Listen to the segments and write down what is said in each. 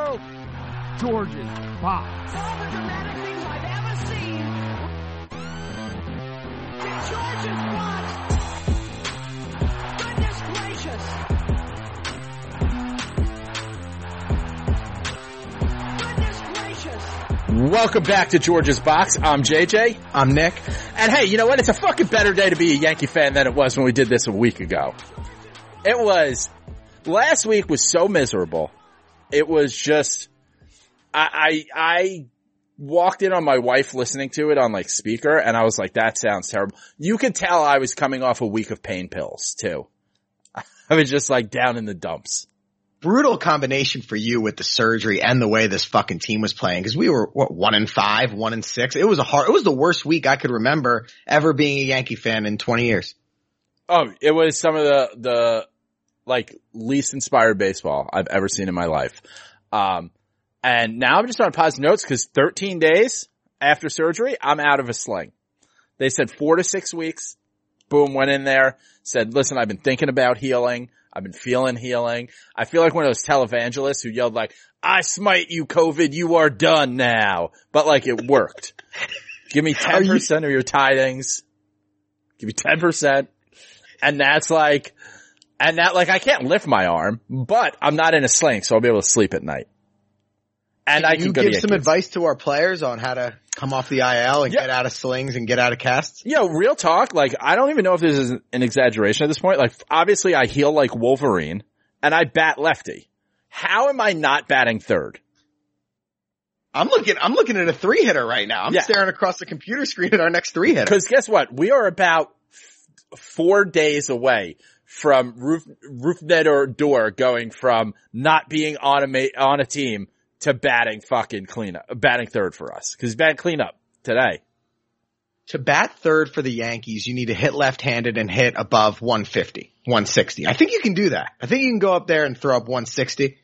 George's Box. all the dramatic things I've ever seen. George's box. Goodness gracious. Goodness gracious. Welcome back to George's Box. I'm JJ. I'm Nick. And hey, you know what? It's a fucking better day to be a Yankee fan than it was when we did this a week ago. It was, last week was so miserable. It was just, I, I, I walked in on my wife listening to it on like speaker and I was like, that sounds terrible. You could tell I was coming off a week of pain pills too. I was just like down in the dumps. Brutal combination for you with the surgery and the way this fucking team was playing. Cause we were, what, one in five, one in six. It was a hard, it was the worst week I could remember ever being a Yankee fan in 20 years. Oh, it was some of the, the, like, least inspired baseball I've ever seen in my life. Um, and now I'm just on positive notes because 13 days after surgery, I'm out of a sling. They said four to six weeks. Boom, went in there, said, listen, I've been thinking about healing. I've been feeling healing. I feel like one of those televangelists who yelled like, I smite you COVID, you are done now. But like it worked. Give me 10% of your tidings. Give me 10%. And that's like, and that like I can't lift my arm, but I'm not in a sling, so I'll be able to sleep at night. And I you can go give some advice to our players on how to come off the IL and Yeah. get out of slings and get out of casts. Yo, real talk, like, I don't even know if this is an exaggeration at this point. Like, obviously I heal like Wolverine and I bat lefty. How am I not batting third? I'm looking, I'm looking at a three hitter right now. I'm Yeah. staring across the computer screen at our next three hitter. Cause guess what? We are about f- four days away from roof, Rougned Odor going from not being on a, ma- on a team to batting fucking cleanup, batting third for us. Cause bat cleanup today. To bat third for the Yankees, you need to hit left-handed and hit above 150, 160. I think you can do that. I think you can go up there and throw up 160.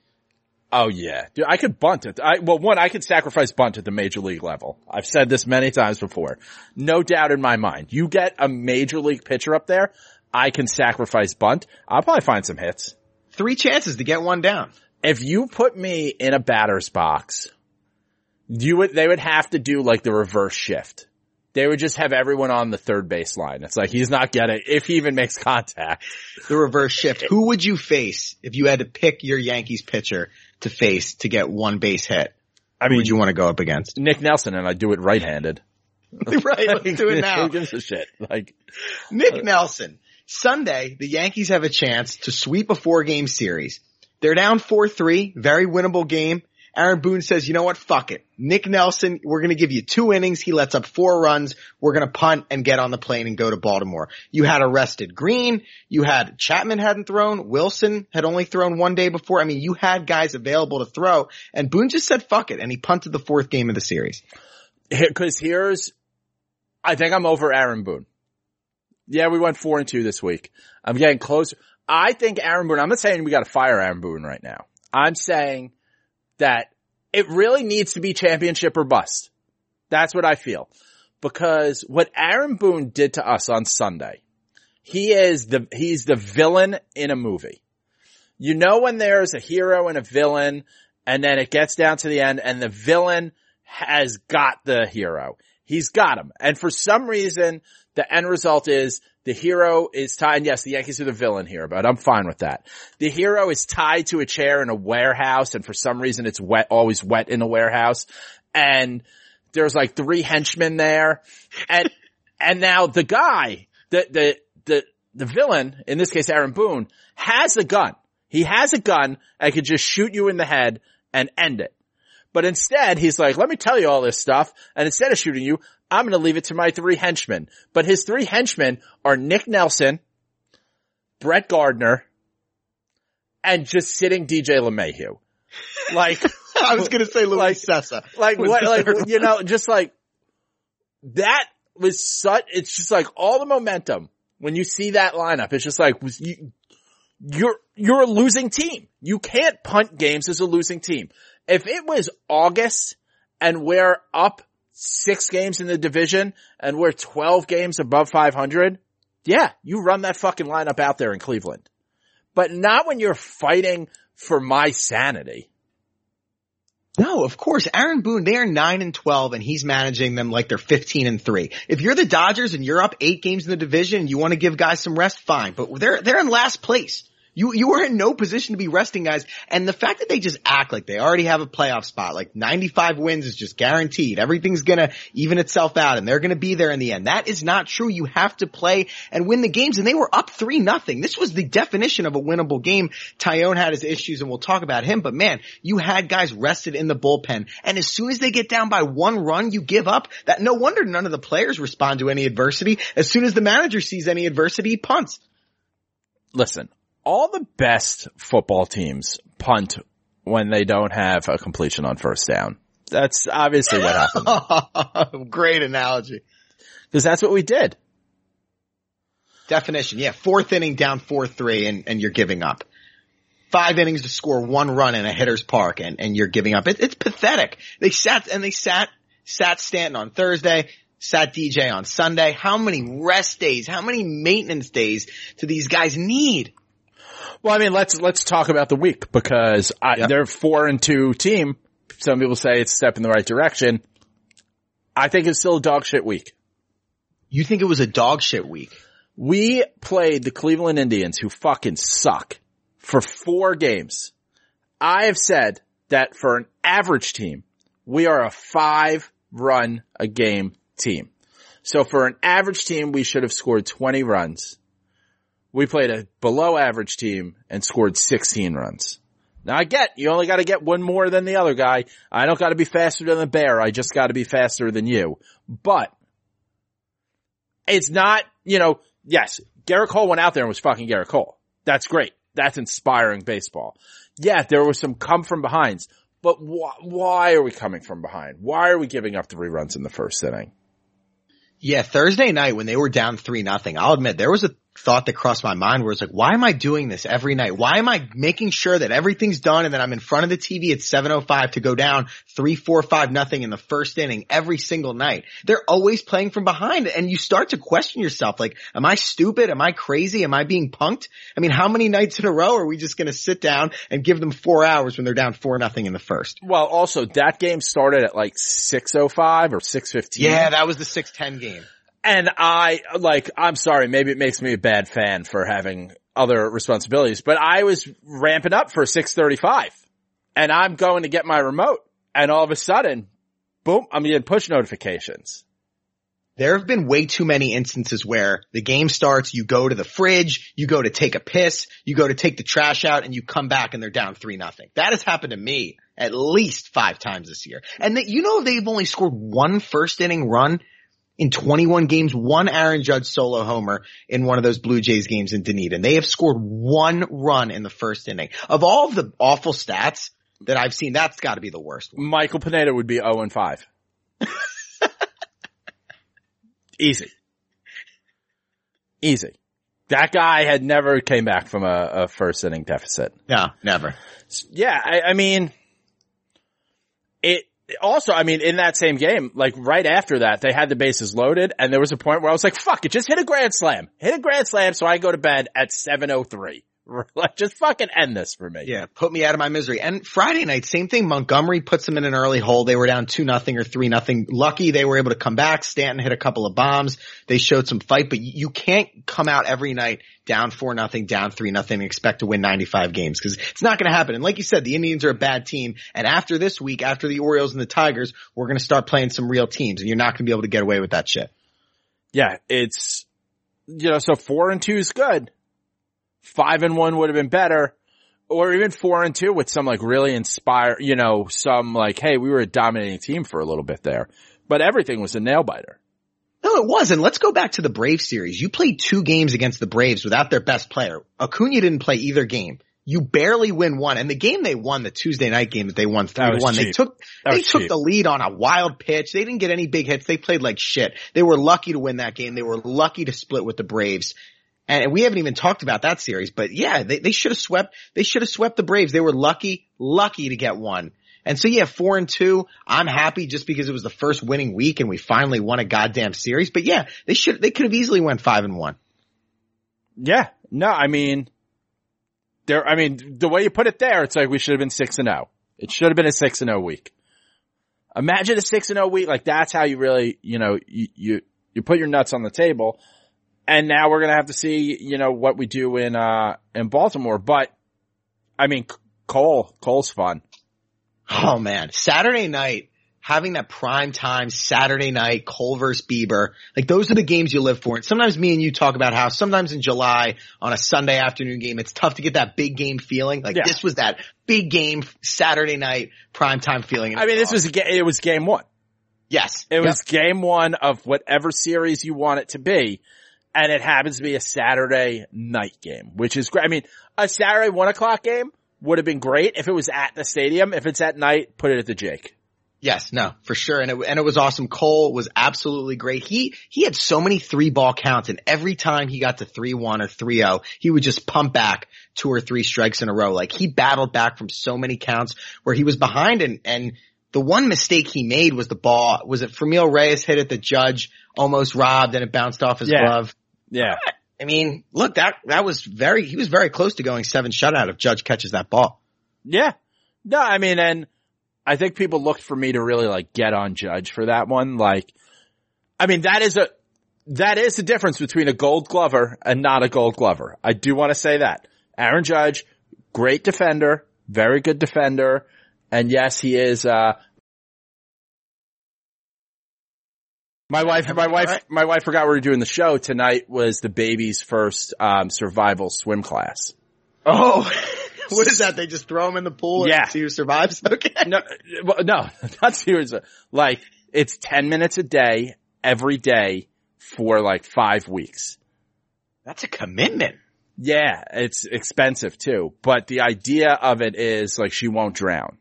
Oh yeah, dude, I could bunt it. I, well, one, I could sacrifice bunt at the major league level. I've said this many times before. No doubt in my mind. You get a major league pitcher up there, I can sacrifice bunt. I'll probably find some hits. Three chances to get one down. If you put me in a batter's box, you would, they would have to do like the reverse shift. They would just have everyone on the third base line. It's like he's not getting, if he even makes contact. The reverse shift. Who would you face if you had to pick your Yankees pitcher to face to get one base hit? I Who mean, would you want to go up against? Nick Nelson and I do it right-handed. right, let's do it now. Who gives a shit? Like, Nick uh, Nelson. Sunday, the Yankees have a chance to sweep a four game series. They're down 4-3, very winnable game. Aaron Boone says, you know what? Fuck it. Nick Nelson, we're going to give you two innings. He lets up four runs. We're going to punt and get on the plane and go to Baltimore. You had arrested Green. You had Chapman hadn't thrown. Wilson had only thrown one day before. I mean, you had guys available to throw and Boone just said, fuck it. And he punted the fourth game of the series. Because here's, I think I'm over Aaron Boone. Yeah, we went four and two this week. I'm getting closer. I think Aaron Boone. I'm not saying we got to fire Aaron Boone right now. I'm saying that it really needs to be championship or bust. That's what I feel. because what Aaron Boone did to us on Sunday, he is the, he's the villain in a movie. You know when there's a hero and a villain and then it gets down to the end and the villain has got the hero. He's got him. And for some reason, the end result is the hero is tied. And yes, the Yankees are the villain here, but I'm fine with that. The hero is tied to a chair in a warehouse and for some reason it's wet, always wet in a warehouse. And there's like three henchmen there. And, and now the guy, the, the, the, the villain, in this case Aaron Boone, has a gun. He has a gun and could just shoot you in the head and end it. But instead, he's like, let me tell you all this stuff. And instead of shooting you, I'm going to leave it to my three henchmen. But his three henchmen are Nick Nelson, Brett Gardner, and just sitting DJ LeMahieu. Like, I was going to say Luis Like- Cessa. like what, like, third you know, just like that was such, it's just like all the momentum when you see that lineup. It's just like, you, you're, you're a losing team. You can't punt games as a losing team. If it was August and we're up six games in the division and we're 12 games above 500, yeah, you run that fucking lineup out there in Cleveland. But not when you're fighting for my sanity. No, of course. Aaron Boone, they are 9 and 12 and he's managing them like they're 15 and 3. If you're the Dodgers and you're up 8 games in the division you want to give guys some rest, fine. But they're, they're in last place. You, you are in no position to be resting guys. And the fact that they just act like they already have a playoff spot, like 95 wins is just guaranteed. Everything's gonna even itself out and they're gonna be there in the end. That is not true. You have to play and win the games and they were up 3 nothing. This was the definition of a winnable game. Taillon had his issues and we'll talk about him, but man, you had guys rested in the bullpen and as soon as they get down by one run, you give up. That no wonder none of the players respond to any adversity. As soon as the manager sees any adversity, he punts. listen, all the best football teams punt when they don't have a completion on first down. That's obviously what happened. Great analogy. Because that's what we did. Definition, yeah. Fourth inning down four three and, and you're giving up. Five innings to score one run in a hitter's park and, and you're giving up. It, it's pathetic. They sat and they sat sat Stanton on Thursday, sat DJ on Sunday. How many rest days, how many maintenance days do these guys need? Well, I mean, let's, let's talk about the week because I, Yep. they're four and two team. Some people say it's a step in the right direction. I think it's still a dog shit week. You think it was a dog shit week? We played the Cleveland Indians who fucking suck for four games. I have said that for an average team, we are a five run a game team. So for an average team, we should have scored 20 runs. We played a below average team and scored 16 runs. Now I get, you only gotta get one more than the other guy. I don't gotta be faster than the bear. I just gotta be faster than you. But it's not, you know, yes, Gerrit Cole went out there and was fucking Gerrit Cole. That's great. That's inspiring baseball. Yeah, there was some come from behinds, but wh- why are we coming from behind? Why are we giving up three runs in the first inning? Yeah, Thursday night when they were down three nothing, I'll admit there was a thought that crossed my mind where it's like, why am I doing this every night? Why am I making sure that everything's done and that I'm in front of the TV at 7.05 to go down three, four, five nothing in the first inning every single night? They're always playing from behind and you start to question yourself like, am I stupid? Am I crazy? Am I being punked? I mean, how many nights in a row are we just going to sit down and give them four hours when they're down four nothing in the first? Well, also that game started at like 6.05 or 6.15. Yeah, that was the 6-10 game. And I, like, I'm sorry, maybe it makes me a bad fan for having other responsibilities, but I was ramping up for 635 and I'm going to get my remote and all of a sudden, boom, I'm getting push notifications. There have been way too many instances where the game starts, you go to the fridge, you go to take a piss, you go to take the trash out, and you come back and they're down three nothing. That has happened to me at least five times this year. And that, you know they've only scored one first inning run in 21 games, one Aaron Judge solo homer in one of those Blue Jays games in Dunedin. They have scored one run in the first inning. Of all of the awful stats that I've seen, that's gotta be the worst one. Michael Pineda would be 0 and 5. Easy. Easy. That guy had never came back from a, a first inning deficit. No, never. Yeah, I, I mean, it, also, I mean, in that same game, like right after that, they had the bases loaded and there was a point where I was like, fuck it, just hit a grand slam. Hit a grand slam so I go to bed at 7.03. Like, just fucking end this for me. Yeah, put me out of my misery. And Friday night, same thing. Montgomery puts them in an early hole. They were down two nothing or three nothing. Lucky they were able to come back. Stanton hit a couple of bombs. They showed some fight, but you can't come out every night down four nothing, down three nothing, and expect to win 95 games because it's not going to happen. And like you said, the Indians are a bad team. And after this week, after the Orioles and the Tigers, we're going to start playing some real teams and you're not going to be able to get away with that shit. Yeah, it's, you know, so four and two is good. Five and one would have been better. Or even four and two with some like really inspire, you know, some like, hey, we were a dominating team for a little bit there, but everything was a nail biter. No, it wasn't. Let's go back to the Brave series. You played two games against the Braves without their best player. Acuna didn't play either game. You barely win one. And the game they won, the Tuesday night game that they won three to one, they cheap. took, That they took cheap. the lead on a wild pitch. They didn't get any big hits. They played like shit. They were lucky to win that game. They were lucky to split with the Braves. And we haven't even talked about that series, but yeah, they, they should have swept, they should have swept the Braves. They were lucky, lucky to get one. And so yeah, four and two, I'm happy just because it was the first winning week and we finally won a goddamn series. But yeah, they should, they could have easily went five and one. Yeah. No, I mean, there, I mean, the way you put it there, it's like we should have been six and oh. It should have been a six and oh week. Imagine a six and oh week. Like that's how you really, you know, you, you, you put your nuts on the table. And now we're going to have to see, you know, what we do in, uh, in Baltimore. But I mean, Cole, Cole's fun. Oh man, Saturday night, having that prime time Saturday night, Cole versus Bieber, like those are the games you live for. And sometimes me and you talk about how sometimes in July on a Sunday afternoon game, it's tough to get that big game feeling. Like Yeah. this was that big game Saturday night prime time feeling. I mean, this was, it was game one. yes, It was game one of whatever series you want it to be. And it happens to be a Saturday night game, which is great. I mean, a Saturday one o'clock game would have been great if it was at the stadium. If it's at night, put it at the Jake. Yes, no, for sure. And it, and it was awesome. Cole was absolutely great. He, he had so many three ball counts and every time he got to 3-1 or 3-0, he would just pump back two or three strikes in a row. Like he battled back from so many counts where he was behind and, and the one mistake he made was the ball, was it Franmil Reyes hit it, the judge almost robbed and it bounced off his Yeah. glove. Yeah. I mean, look, that, that was very, he was very close to going seven shutout if judge catches that ball. Yeah. No, I mean, and I think people looked for me to really like get on Judge for that one. Like, I mean, that is a, that is the difference between a gold glover and not a gold glover. I do want to say that. Aaron Judge, great defender, very good defender. And yes, he is, uh, my wife, my wife, Alright. my wife forgot we were doing the show. Tonight was the baby's first, um, survival swim class. Oh, what is that? They just throw him in the pool Yeah. and see who survives? Okay. No, no, not serious. Like it's 10 minutes a day every day for like five weeks. That's a commitment. Yeah, it's expensive too, but the idea of it is like she won't drown.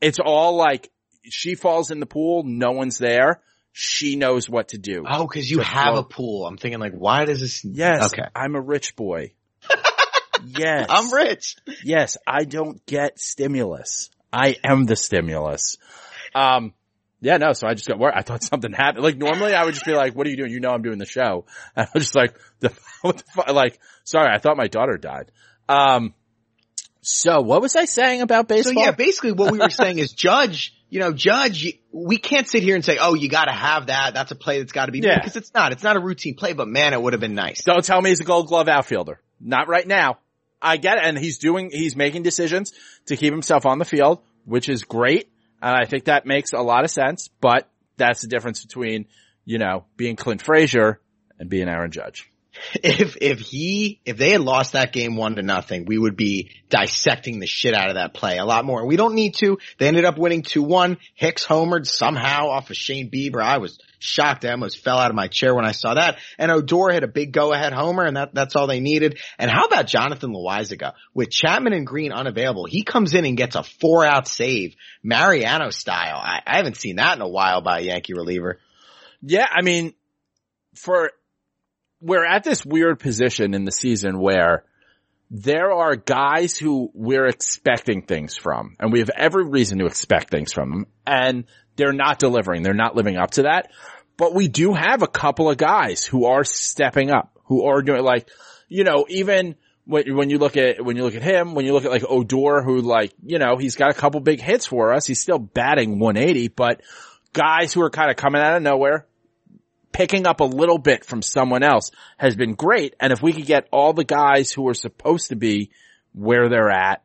It's all like she falls in the pool, no one's there. She knows what to do. Oh, cause you To have a pool. I'm thinking like, why does this? Yes, Okay. I'm a rich boy. yes. I'm rich. Yes, I don't get stimulus. I am the stimulus. Um, yeah, no, so I just got worried. I thought something happened. Like normally I would just be like, what are you doing? You know I'm doing the show. And I was just like, the, what the fuck? Like, sorry, I thought my daughter died. Um, so what was I saying about baseball? So yeah, basically what we were saying is Judge, you know, Judge, we can't sit here and say, oh, you gotta have that. That's a play that's gotta be, Yeah. because it's not. It's not a routine play, but man, it would have been nice. Don't tell me he's a gold glove outfielder. Not right now. I get it. And he's doing, he's making decisions to keep himself on the field, which is great. And I think that makes a lot of sense, but that's the difference between, you know, being Clint Frazier and being Aaron Judge. If, if he, if they had lost that game one to nothing, we would be dissecting the shit out of that play a lot more. We don't need to. They ended up winning 2-1. Hicks homered somehow off of Shane Bieber. I was shocked. I almost fell out of my chair when I saw that. And Odor hit a big go ahead homer and that, that's all they needed. And how about Jonathan Loaisiga? With Chapman and Green unavailable, he comes in and gets a four out save, Mariano style. I, I haven't seen that in a while by a Yankee reliever. Yeah. I mean, for, we're at this weird position in the season where there are guys who we're expecting things from and we have every reason to expect things from them and they're not delivering. They're not living up to that. But we do have a couple of guys who are stepping up, who are doing like, you know, even when, when you look at, when you look at him, when you look at like Odor, who like, you know, he's got a couple big hits for us. He's still batting 180, but guys who are kind of coming out of nowhere, picking up a little bit from someone else has been great. And if we could get all the guys who are supposed to be where they're at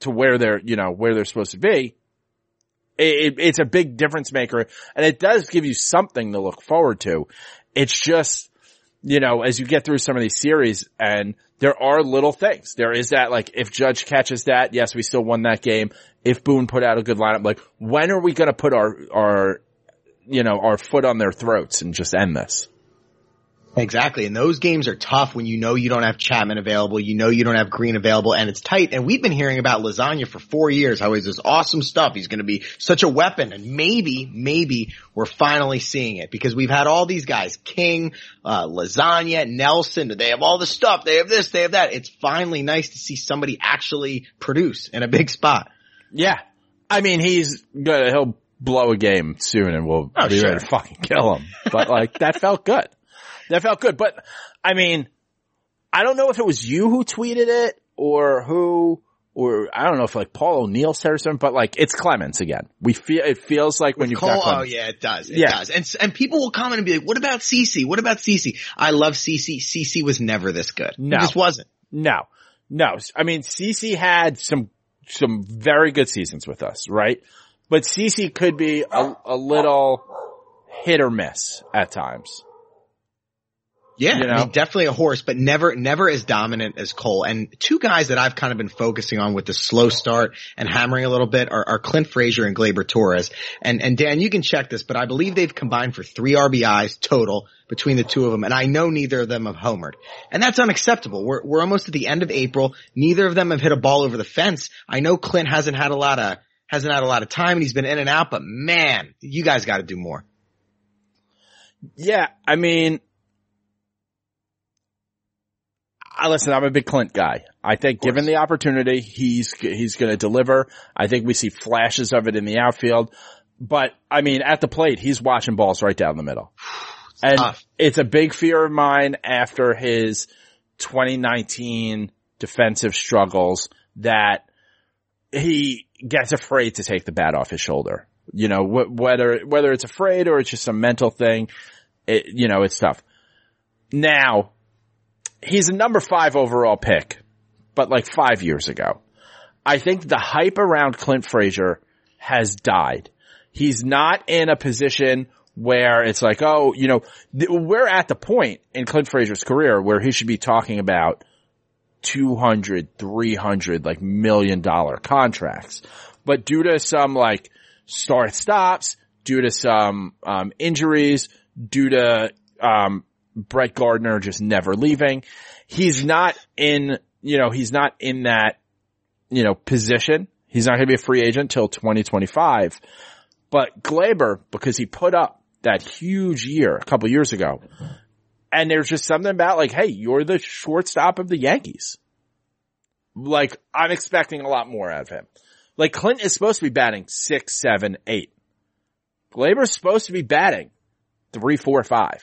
to where they're, you know, where they're supposed to be, it, it's a big difference maker and it does give you something to look forward to. It's just, you know, as you get through some of these series and there are little things. There is that like if Judge catches that, yes, we still won that game. If Boone put out a good lineup, like when are we going to put our, our, you know, our foot on their throats and just end this? Exactly. And those games are tough when you know you don't have Chapman available, you know you don't have Green available, and it's tight. And we've been hearing about Lasagna for four years, how he's this awesome stuff. He's going to be such a weapon. And maybe, maybe we're finally seeing it because we've had all these guys, King, uh, Lasagna, Nelson, they have all the stuff. They have this, they have that. It's finally nice to see somebody actually produce in a big spot. Yeah. I mean, he's gonna, he'll blow a game soon and we'll Oh, be sure. ready to fucking kill him. But like, that felt good. That felt good. But I mean, I don't know if it was you who tweeted it or who, or I don't know if like Paul O'Neill said or something, but like it's Clemens again. We feel, it feels like when you've Cole, oh yeah, it does. It Yeah. does. And, and people will comment and be like, what about CC? What about CC? I love CC. CC was never this good. No. He just wasn't. No, no. I mean, CC had some, some very good seasons with us, right? But CC could be a, a little hit or miss at times. Yeah, You I mean, definitely a horse, but never, never as dominant as Cole. And two guys that I've kind of been focusing on with the slow start and hammering a little bit are, are Clint Frazier and Gleyber Torres. And, and Dan, you can check this, but I believe they've combined for three RBIs total between the two of them. And I know neither of them have homered. And that's unacceptable. We're, we're almost at the end of April. Neither of them have hit a ball over the fence. I know Clint hasn't had a lot of, hasn't had a lot of time and he's been in and out, but man, you guys got to do more. Yeah, I mean, I listen. I'm a big Clint guy. I think given the opportunity, he's he's going to deliver. I think we see flashes of it in the outfield, but I mean, at the plate, he's watching balls right down the middle, and tough. it's a big fear of mine after his 2019 defensive struggles that he gets afraid to take the bat off his shoulder. You know, wh- whether whether it's afraid or it's just a mental thing, it, you know, it's tough. Now, he's a number five overall pick, but like five years ago. I think the hype around Clint Frazier has died. He's not in a position where it's like, oh, you know, th- we're at the point in Clint Frazier's career where he should be talking about 200, 300, like million dollar contracts. But due to some like start stops, due to some, um, injuries, due to, um, Brett Gardner just never leaving, he's not in, you know, he's not in that, you know, position. He's not going to be a free agent till 2025. But Gleyber, because he put up that huge year a couple years ago, and there's just something about like, hey, you're the shortstop of the Yankees. Like, I'm expecting a lot more out of him. Like, Clint is supposed to be batting six, seven, eight. Gleyber's supposed to be batting three, four, five.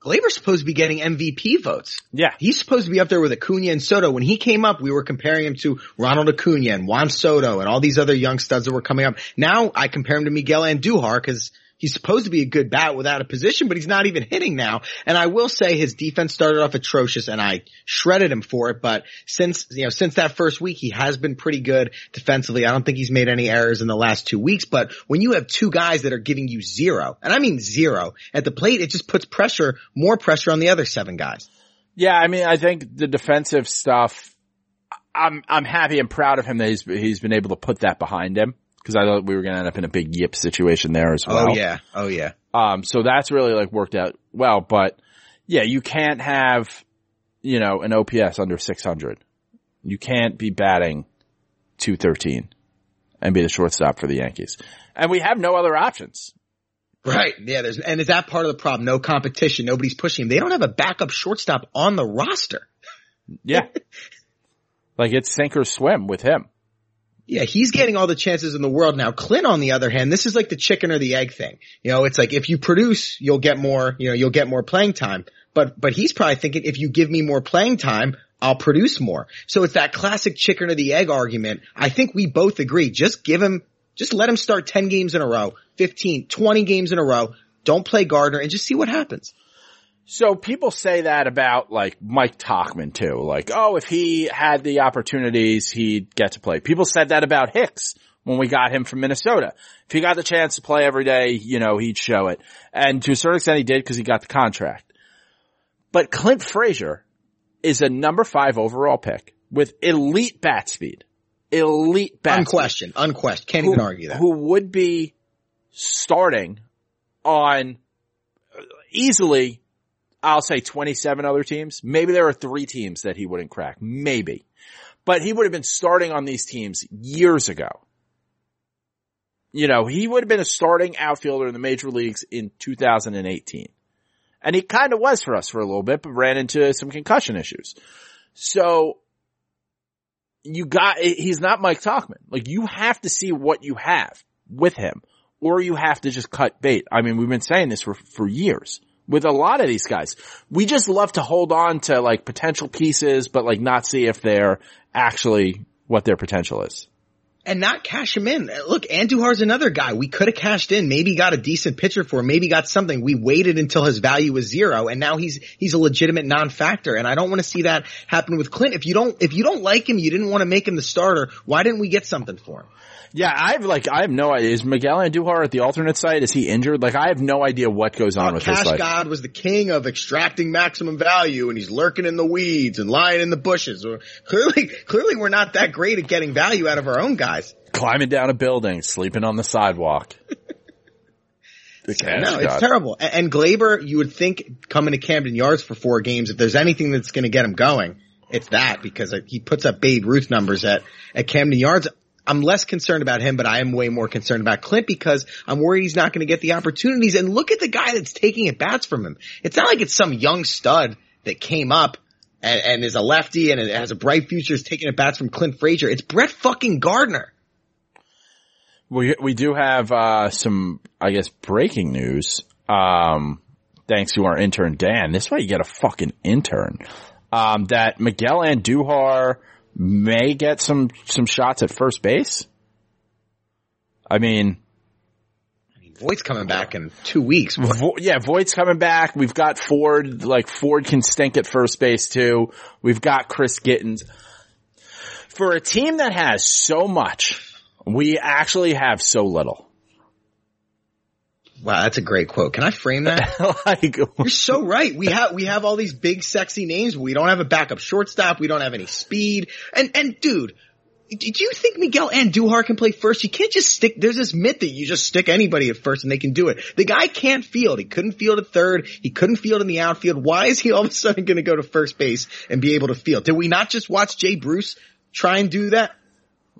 Gleyber's supposed to be getting MVP votes. Yeah. He's supposed to be up there with Acuna and Soto. When he came up, we were comparing him to Ronald Acuna and Juan Soto and all these other young studs that were coming up. Now I compare him to Miguel Andujar because he's supposed to be a good bat without a position, but he's not even hitting now. And I will say his defense started off atrocious and I shredded him for it. But since, you know, since that first week, he has been pretty good defensively. I don't think he's made any errors in the last two weeks, but when you have two guys that are giving you zero, and I mean zero at the plate, it just puts pressure, more pressure on the other seven guys. Yeah, I mean, I think the defensive stuff, I'm, I'm happy and proud of him that he's, he's been able to put that behind him. Cause I thought we were going to end up in a big yip situation there as well. Oh yeah. Oh yeah. Um, so that's really like worked out well, but yeah, you can't have, you know, an OPS under 600. You can't be batting 213 and be the shortstop for the Yankees. And we have no other options. Right. Yeah. There's, and is that part of the problem? No competition. Nobody's pushing him. They don't have a backup shortstop on the roster. Yeah. like it's sink or swim with him. Yeah, he's getting all the chances in the world now. Clint, on the other hand, this is like the chicken or the egg thing. You know, it's like if you produce, you'll get more, you know, you'll get more playing time. But, but he's probably thinking if you give me more playing time, I'll produce more. So it's that classic chicken or the egg argument. I think we both agree. Just give him, just let him start 10 games in a row, 15, 20 games in a row. Don't play Gardner and just see what happens. So people say that about like Mike Tauchman too. Like, oh, if he had the opportunities, he'd get to play. People said that about Hicks when we got him from Minnesota. If he got the chance to play every day, you know, he'd show it. And to a certain extent he did because he got the contract. But Clint Frazier is a number five overall pick with elite bat speed. Elite bat speed Unquestioned, unquestioned. Can't who, even argue that. who would be starting on uh, easily, I'll say 27 other teams. Maybe there are three teams that he wouldn't crack. Maybe. But he would have been starting on these teams years ago. You know, he would have been a starting outfielder in the major leagues in 2018. And he kind of was for us for a little bit, but ran into some concussion issues. So you got, he's not Mike Tauchman. Like you have to see what you have with him or you have to just cut bait. I mean, we've been saying this for, for years with a lot of these guys. We just love to hold on to like potential pieces, but like not see if they're actually what their potential is. and not cash him in. Look, Andujar's another guy. We could have cashed in, maybe got a decent pitcher for, him, maybe got something. We waited until his value was zero and now he's, he's a legitimate non-factor. And I don't want to see that happen with Clint. If you don't, if you don't like him, you didn't want to make him the starter. Why didn't we get something for him? Yeah, I have like, I have no idea. Is Miguel Andujar at the alternate site? Is he injured? Like, I have no idea what goes on with this Cash. God was the king of extracting maximum value and he's lurking in the weeds and lying in the bushes. Or clearly, clearly we're not that great at getting value out of our own guys. Climbing down a building, sleeping on the sidewalk. the cash No, it's god. terrible. And Gleyber, you would think coming to Camden Yards for four games, if there's anything that's going to get him going, it's that because uh, he puts up Babe Ruth numbers at, at Camden Yards. I'm less concerned about him, but I am way more concerned about Clint because I'm worried he's not going to get the opportunities. And look at the guy that's taking at bats from him. It's not like it's some young stud that came up and, and is a lefty and has a bright future is taking at bats from Clint Frazier. It's Brett fucking Gardner. We we do have uh, some, I guess, breaking news. Um, thanks to our intern Dan. This way you get a fucking intern. Um, that Miguel Andujar may get some some shots at first base. I mean, Voit's coming back in two weeks. Vo- yeah, Voit's coming back. We've got Ford. Like Ford can stink at first base too. We've got Chris Gittens. For a team that has so much, we actually have so little. Wow, that's a great quote. Can I frame that? like, You're so right. We have we have all these big sexy names, we don't have a backup shortstop. We don't have any speed. And and dude, did you think Miguel Andujar can play first? You can't just stick. There's this myth that you just stick anybody at first and they can do it. The guy can't field. He couldn't field at third. He couldn't field in the outfield. Why is he all of a sudden going to go to first base and be able to field? Did we not just watch Jay Bruce try and do that?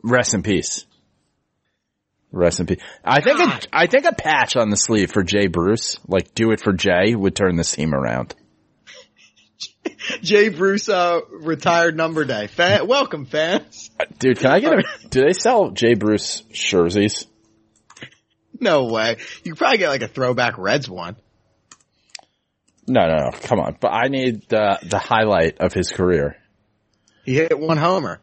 rest in peace. Rest in peace. I think a, God. I think a patch on the sleeve for Jay Bruce, like do it for Jay, would turn this team around. Jay Bruce, uh, retired number day. Fan, welcome fans. Dude, can I get a? Do they sell Jay Bruce jerseys? No way. You could probably get like a throwback Reds one. No, no, no. Come on. But I need the the highlight of his career. He hit one homer.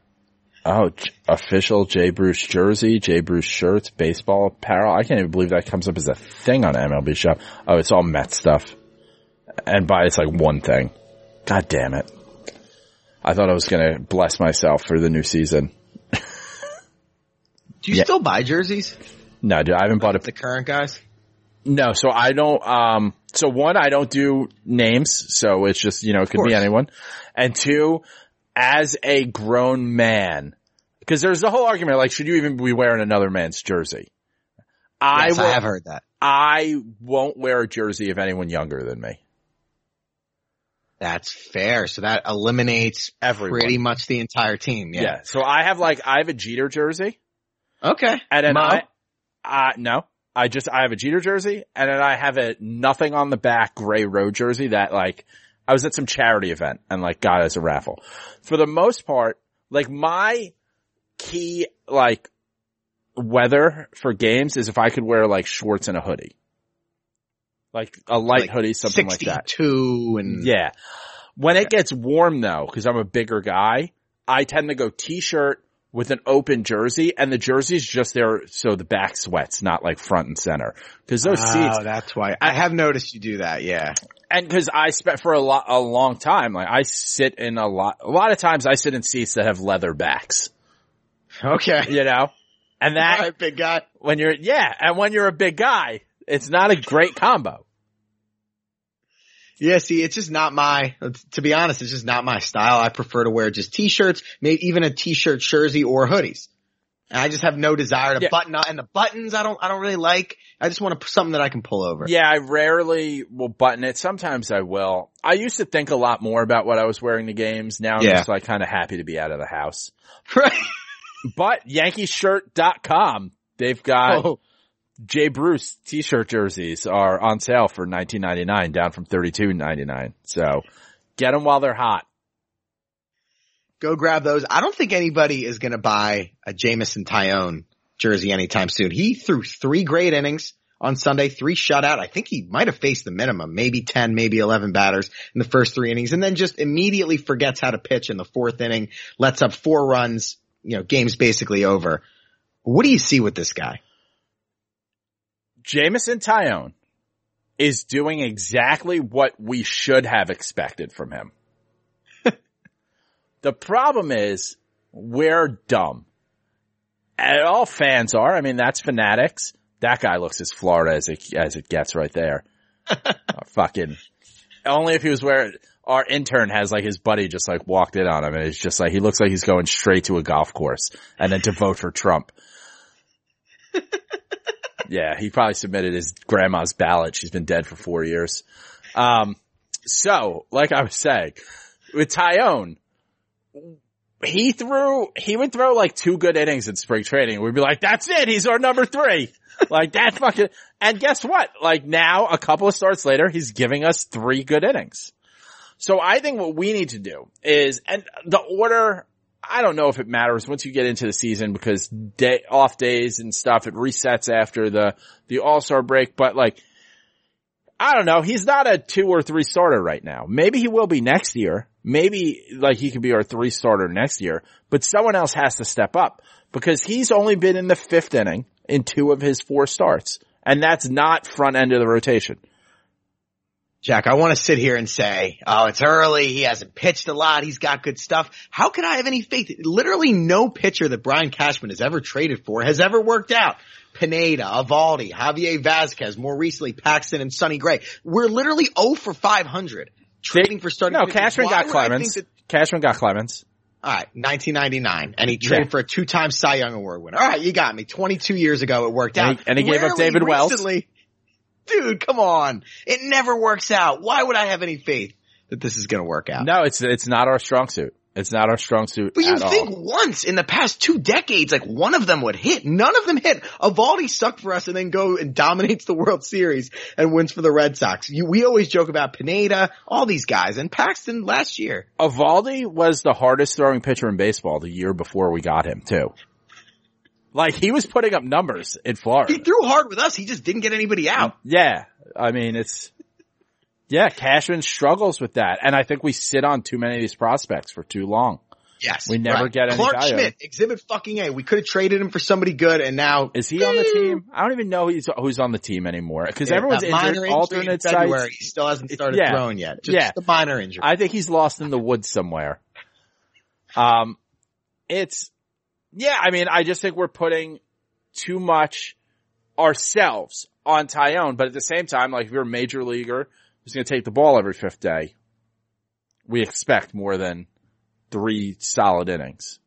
Oh, official Jay Bruce jersey, Jay Bruce shirts, baseball apparel. I can't even believe that comes up as a thing on MLB Shop. Oh, it's all Met stuff. And by it's like one thing. God damn it. I thought I was gonna bless myself for the new season. Do you Yeah. still buy jerseys? No, dude, I haven't bought a The current guys? No, so I don't, um, so one, I don't do names, so it's just, you know, it could be anyone. And two, as a grown man, because there's the whole argument, like, should you even be wearing another man's jersey? I Yes, will, I have heard that. I won't wear a jersey of anyone younger than me. That's fair. So that eliminates Everyone. pretty much the entire team. Yeah. Yeah. So I have like, I have a Jeter jersey, Okay. and then Mo? I, uh, no, I just, I have a Jeter jersey, and then I have a nothing on the back gray road jersey that like, I was at some charity event and like got it as a raffle. For the most part, like my key like weather for games is if I could wear like shorts and a hoodie. Like a light Like hoodie, something like that. 62 and Yeah. When it gets warm though, cause I'm a bigger guy, I tend to go t-shirt with an open jersey and the jersey's just there so the back sweats, not like front and center. Cause those oh, seats, Oh, that's why. I have noticed you do that. Yeah. and cause I spent for a lot, a long time, like I sit in a lot, a lot of times I sit in seats that have leather backs, Okay. you know? And that, right, big guy. when you're, yeah, and when you're a big guy, it's not a great combo. Yeah, see, it's just not my, to be honest, it's just not my style. I prefer to wear just t-shirts, maybe even a t-shirt jersey or hoodies. And I just have no desire to Yeah. button up, and the buttons I don't, I don't really like. I just want to, something that I can pull over. Yeah, I rarely will button it. Sometimes I will. I used to think a lot more about what I was wearing to games. Now I'm Yeah. just like kind of happy to be out of the house. Right. But yankeeshirt.com, they've got Oh, Jay Bruce t-shirt jerseys are on sale for 19.99 down from 32.99. So get them while they're hot. go grab those. I don't think anybody is going to buy a Jameson Taillon jersey anytime soon. He threw three great innings on Sunday, three shutout. I think he might have faced the minimum, maybe 10, maybe 11 batters in the first three innings and then just immediately forgets how to pitch in the fourth inning, lets up four runs, you know, game's basically over. What do you see with this guy? Jameson Taillon is doing exactly what we should have expected from him. the problem is we're dumb. And all fans are. I mean, that's fanatics. That guy looks as Florida as it, as it gets right there. Uh, fucking, only if he was wearing, our intern has like his buddy just like walked in on him and it's just like, he looks like he's going straight to a golf course and then to vote for Trump. Yeah, he probably submitted his grandma's ballot. She's been dead for four years. Um, so, like I was saying, with Taillon, he threw, he would throw like two good innings in spring training. We'd be like, that's it. He's our number three. like that fucking, and guess what? Like now, a couple of starts later, he's giving us three good innings. So I think what we need to do is, and the order, I don't know if it matters once you get into the season because day, off days and stuff, it resets after the, the all-star break, but like, I don't know. He's not a two or three starter right now. Maybe he will be next year. Maybe like he could be our three starter next year, but someone else has to step up because he's only been in the fifth inning in two of his four starts. And that's not front end of the rotation. Jack, I want to sit here and say, oh, it's early. He hasn't pitched a lot. He's got good stuff. How could I have any faith? Literally no pitcher that Brian Cashman has ever traded for has ever worked out. Pineda, Eovaldi, Javier Vazquez, more recently Paxton and Sonny Gray. We're literally 0 for 500 trading for starting No. Cashman got Clemens. that- Cashman got Clemens. all right, 1999, and he traded Yeah. for a two-time Cy Young Award winner. All right, you got me. 22 years ago, it worked And out. he- and he gave up David Wells. Dude, come on. It never works out. Why would I have any faith that this is going to work out? No, it's, it's not our strong suit. It's not our strong suit But you think all. once in the past two decades, like one of them would hit. None of them hit. Eovaldi sucked for us and then go and dominates the World Series and wins for the Red Sox. You, we always joke about Pineda, all these guys, and Paxton last year. Eovaldi was the hardest throwing pitcher in baseball the year before we got him too. Like he was putting up numbers in Florida. He threw hard with us. He just didn't get anybody out. Yeah. I mean, it's, yeah, Cashman struggles with that. And I think we sit on too many of these prospects for too long. Yes. We never get any Clark Coyote. Schmidt, exhibit fucking A. We could have traded him for somebody good and now. Is he on the team? I don't even know who's, who's on the team anymore because everyone's that minor injured. injury in February. sites. He still hasn't started Yeah. throwing yet. Just Yeah. the minor injury. I think he's lost in the woods somewhere. Um, it's, yeah, I mean, I just think we're putting too much ourselves on Taillon, but at the same time, like if you're a major leaguer who's going to take the ball every fifth day, we expect more than three solid innings.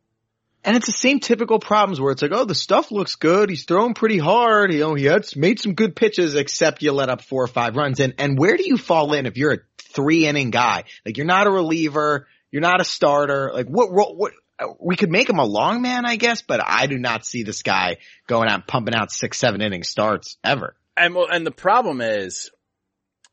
And it's the same typical problems where it's like, oh, the stuff looks good. He's throwing pretty hard. You know, he had made some good pitches, except you let up four or five runs. And and where do you fall in if you're a three inning guy? Like you're not a reliever, you're not a starter. Like what what what? We could make him a long man, I guess, but I do not see this guy going out pumping out six, seven inning starts ever. And well, and the problem is,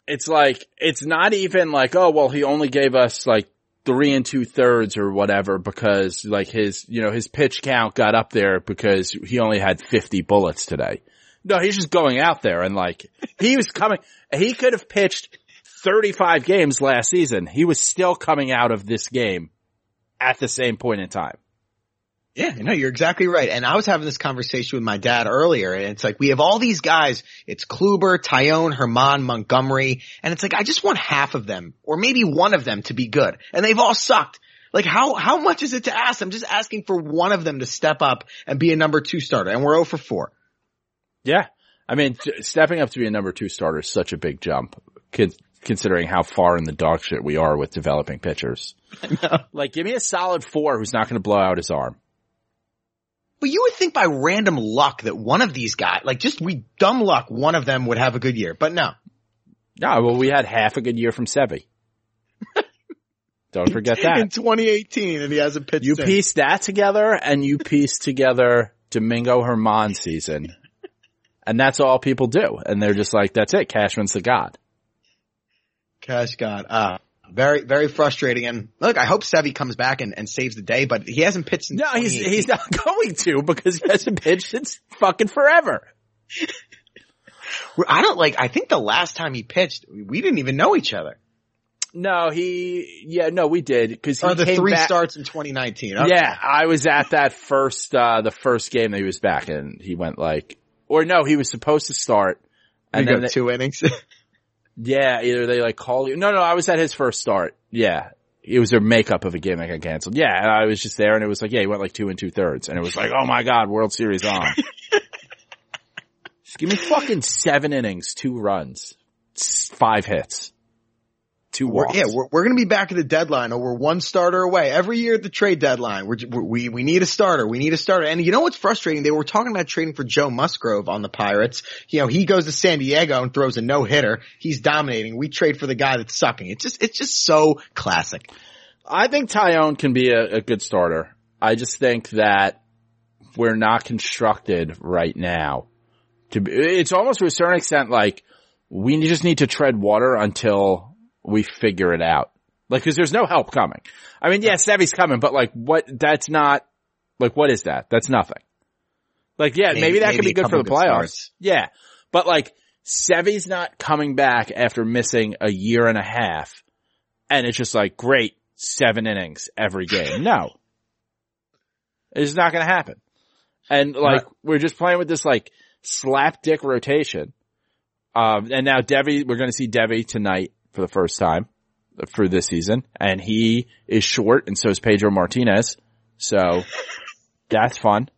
it's like, it's not even like, oh, well, he only gave us like three and two thirds or whatever because like his, you know, his pitch count got up there because he only had 50 bullets today. No, he's just going out there and like, he was coming, he could have pitched 35 games last season. He was still coming out of this game at the same point in time. Yeah, no, you're exactly right. And I was having this conversation with my dad earlier and it's like we have all these guys. It's Kluber, Taillon, Germán, Montgomery. And it's like I just want half of them or maybe one of them to be good. And they've all sucked. Like how, how much is it to ask? I'm just asking for one of them to step up and be a number two starter and we're 0 for 4. Yeah. I mean, stepping up to be a number two starter is such a big jump considering how far in the dog shit we are with developing pitchers. Like give me a solid four who's not going to blow out his arm. But you would think by random luck that one of these guys, like just we dumb luck, one of them would have a good year. But no. No, well, we had half a good year from Sevy. Don't forget that. In 2018 and he hasn't pitched You since. piece that together and you piece together Domingo Germán season. And that's all people do. And they're just like, that's it. Cashman's the god. Cash God. Ah, very, very frustrating. And look, I hope Sevy comes back and, and saves the day, but he hasn't pitched since No, he's, he's not going to because he hasn't pitched since fucking forever. I don't like, I think the last time he pitched, we didn't even know each other. No, he, yeah, no, we did because he Or the three back- starts in 2019. Okay. Yeah, I was at that first, uh, the first game that he was back and he went like, or no, he was supposed to start. And go then, they- two innings. yeah, either they like call you. No, no, I was at his first start. Yeah. It was their makeup of a game that got canceled. Yeah, and I was just there and it was like, yeah, he went like two and two thirds and it was like, oh my god, World Series on. just give me fucking seven innings, two runs, five hits, two We're, yeah, we're, we're going to be back at the deadline or we're one starter away every year at the trade deadline. We're, we, we need a starter. We need a starter. And you know what's frustrating? They were talking about trading for Joe Musgrove on the Pirates. You know, he goes to San Diego and throws a no hitter. He's dominating. We trade for the guy that's sucking. It's just, it's just so classic. I think Taillon can be a, a good starter. I just think that we're not constructed right now to be, it's almost to a certain extent like we just need to tread water until we figure it out. Like, cause there's no help coming. I mean, yeah, Sevy's coming, but like what, that's not, like what is that? That's nothing. Like, yeah, maybe, Maybe- that could be good for the playoffs. starts. Yeah. But like, Sevy's not coming back after missing a year and a half. And it's just like, great, seven innings every game. No. It's not gonna happen. And like, we're just playing with this like slapdick rotation. Um, and now Deivi, we're gonna see Deivi tonight for the first time for this season. And he is short and so is Pedro Martinez. So that's fun.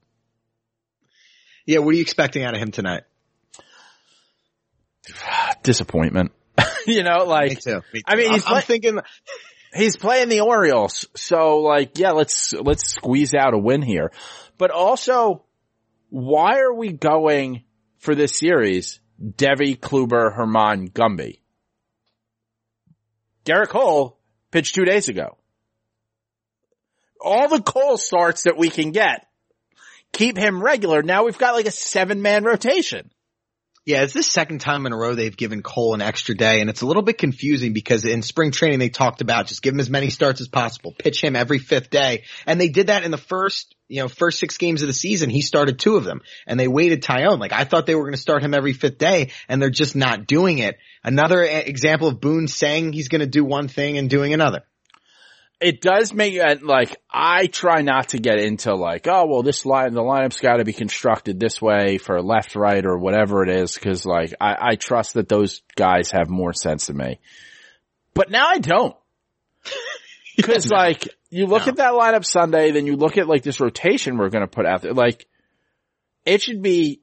Yeah. What are you expecting out of him tonight? Disappointment. you know, like, Me too. Me I mean, he's I'm, thinking he's playing the Orioles. So like, yeah, let's, let's squeeze out a win here. But also, why are we going for this series? Deivi, Kluber, Germán, Gumby. Gerrit Cole pitched two days ago. All the Cole starts that we can get. Keep him regular. Now we've got like a seven man rotation. Yeah, it's the second time in a row they've given Cole an extra day and it's a little bit confusing because in spring training they talked about just give him as many starts as possible, pitch him every fifth day. And they did that in the first, you know, first six games of the season. He started two of them and they waited Taillon. Like I thought they were going to start him every fifth day and they're just not doing it. Another example of Boone saying he's going to do one thing and doing another. It does make like I try not to get into like oh well this line the lineup's got to be constructed this way for left right or whatever it is because like I, I trust that those guys have more sense than me, but now I don't. Because like you look No. at that lineup Sunday then you look at like this rotation we're gonna put out there like it should be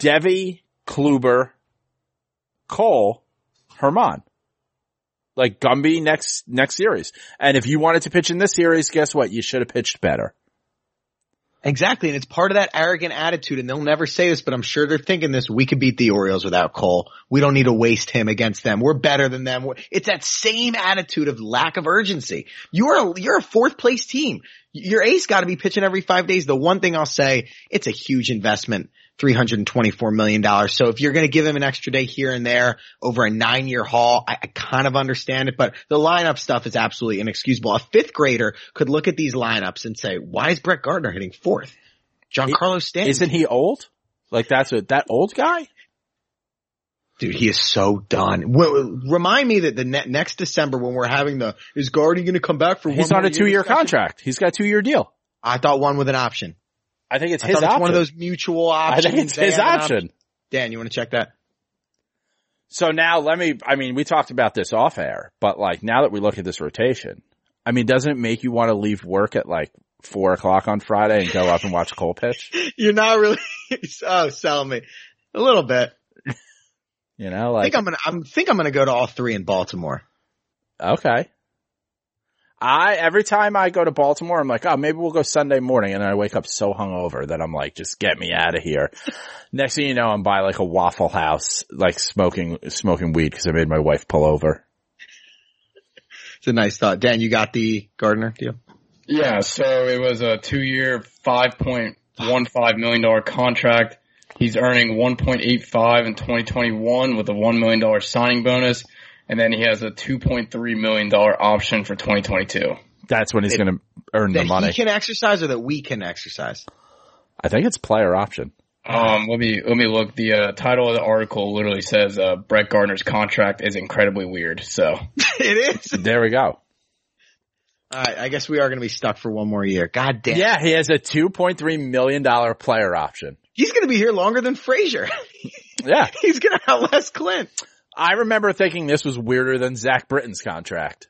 Deivi Kluber Cole Germán like Gumby next next series. And if you wanted to pitch in this series, guess what? You should have pitched better. Exactly. And it's part of that arrogant attitude. And they'll never say this, but I'm sure they're thinking this. We could beat the Orioles without Cole. We don't need to waste him against them. We're better than them. It's that same attitude of lack of urgency. You're a, you're a fourth place team. Your ace got to be pitching every five days. The one thing I'll say, it's a huge investment $324 million. So if you're going to give him an extra day here and there over a nine year haul, I, I kind of understand it, but the lineup stuff is absolutely inexcusable. A fifth grader could look at these lineups and say, why is Brett Gardner hitting fourth? Giancarlo Stanton. Isn't he old? Like that's a, that old guy? Dude, he is so done. W- remind me that the ne- next December when we're having the, is Gardy going to come back for He's on a two year contract. He's got a two year deal. I thought one with an option. I think it's I his thought it's option. one of those mutual options. I think it's his an option. Dan, you want to check that? So now let me, I mean, we talked about this off air, but like now that we look at this rotation, I mean, doesn't it make you want to leave work at like four o'clock on Friday and go up and watch Cole pitch? You're not really, oh, sell me. A little bit. You know, I think I'm gonna, I'm think I'm gonna go to all three in Baltimore. okay. I, every time I go to Baltimore, I'm like, oh, maybe we'll go Sunday morning. And then I wake up so hungover that I'm like, just get me out of here. Next thing you know, I'm by like a Waffle House, like smoking, smoking weed because I made my wife pull over. It's a nice thought. Dan, you got the Gardner deal? Yeah, so it was a two-year, five point one five million dollar contract. He's earning one point eight five in twenty twenty one with a one million dollar signing bonus, and then he has a two point three million dollar option for twenty twenty two. That's when he's going to earn the That money. he can exercise or that we can exercise? I think it's player option. Um, let me let me look. The uh, title of the article literally says uh, Brett Gardner's contract is incredibly weird. So it is. There we go. All right. I guess we are going to be stuck for one more year. God damn. Yeah, he has a $2.3 million player option. He's going to be here longer than Frazier. Yeah. He's going to outlast Clint. I remember thinking this was weirder than Zach Britton's contract.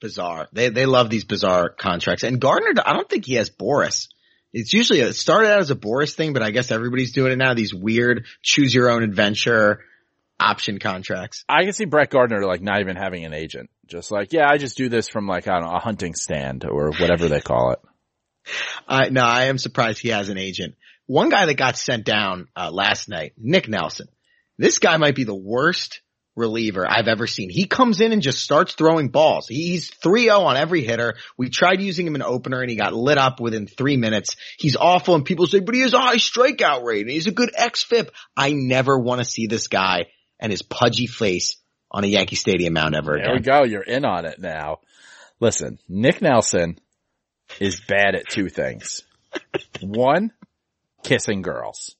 Bizarre. They, they love these bizarre contracts. And Gardner, I don't think he has Boras. It's usually, it started out as a Boras thing, but I guess everybody's doing it now. These weird choose your own adventure option contracts. I can see Brett Gardner like not even having an agent. Just like, yeah, I just do this from like, I don't know, a hunting stand or whatever they call it. I no, I am surprised he has an agent. One guy that got sent down uh, last night, Nick Nelson. This guy might be the worst reliever I've ever seen. He comes in and just starts throwing balls. He's 3-0 on every hitter. We tried using him in opener and he got lit up within three minutes. He's awful and people say, but he has a high strikeout rate and he's a good XFIP. I never want to see this guy and his pudgy face on a Yankee Stadium mound ever again. There we go. You're in on it now. Listen, Nick Nelson is bad at two things. One, kissing girls.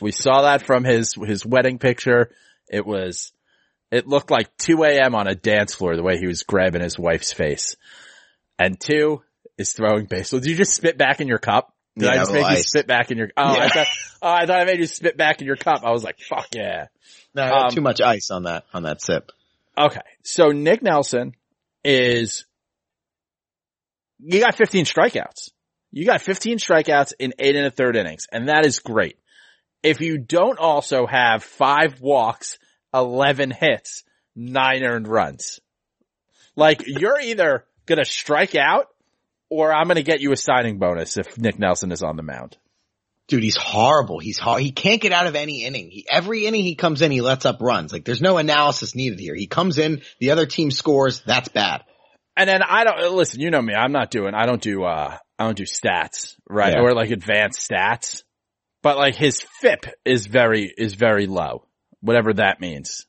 We saw that from his, his wedding picture. It was, it looked like 2 a.m. on a dance floor the way he was grabbing his wife's face. And two is throwing baseball. Did you just spit back in your cup? Did I just make you spit back in your, oh, I thought, oh, I thought I made you spit back in your cup. I was like, fuck yeah. No, I Um, too much ice on that, on that sip. Okay. So Nick Nelson is, you got 15 strikeouts. You got 15 strikeouts in eight and a third innings, and that is great. If you don't also have five walks, 11 hits, nine earned runs, like you're either gonna strike out or I'm gonna get you a signing bonus if Nick Nelson is on the mound. Dude, he's horrible. He's hard. He can't get out of any inning. He, every inning he comes in, he lets up runs. Like there's no analysis needed here. He comes in, the other team scores. That's bad. And then I don't listen. You know me. I'm not doing. I don't do. uh I don't do stats, right? Yeah. Or like advanced stats. But like his FIP is very is very low, whatever that means.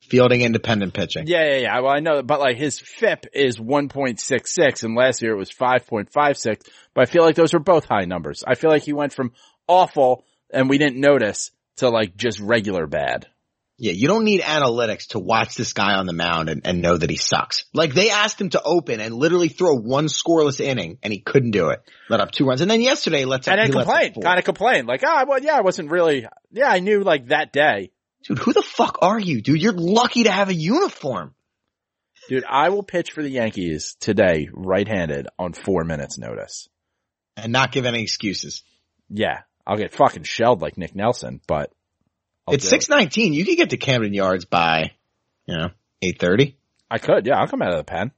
Fielding independent pitching. Yeah, yeah, yeah. Well, I know, but like his FIP is 1.66, and last year it was 5.56. But I feel like those are both high numbers. I feel like he went from awful and we didn't notice to like just regular bad. Yeah, you don't need analytics to watch this guy on the mound and, and know that he sucks. Like they asked him to open and literally throw one scoreless inning and he couldn't do it. Let up two runs. And then yesterday let's And then complained, kind of complained, like, ah, well, yeah, I wasn't really. Yeah, I knew like that day. Dude, who the fuck are you, dude? You're lucky to have a uniform. Dude, I will pitch for the Yankees today, right-handed, on four minutes notice. And not give any excuses. Yeah, I'll get fucking shelled like Nick Nelson, but I'll it's six nineteen. You could get to Camden Yards by, you know, eight thirty. I could, yeah, I'll come out of the pen.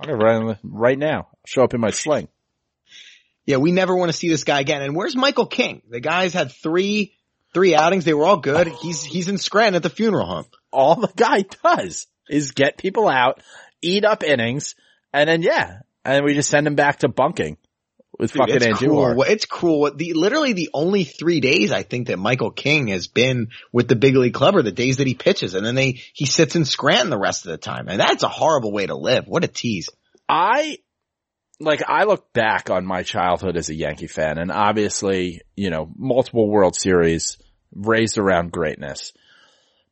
I'll go right, in the- right now. I'll show up in my sling. Yeah, we never want to see this guy again. And where's Michael King? The guy's had three, three outings. They were all good. He's, he's in Scranton at the funeral home. All the guy does is get people out, eat up innings, and then yeah, and we just send him back to bunking. With Dude, fucking it's cruel. It's cruel. The literally the only three days I think that Michael King has been with the big league club are the days that he pitches, and then they he sits in Scranton the rest of the time, and that's a horrible way to live. What a tease. I like I look back on my childhood as a Yankee fan and obviously, you know, multiple World Series raised around greatness.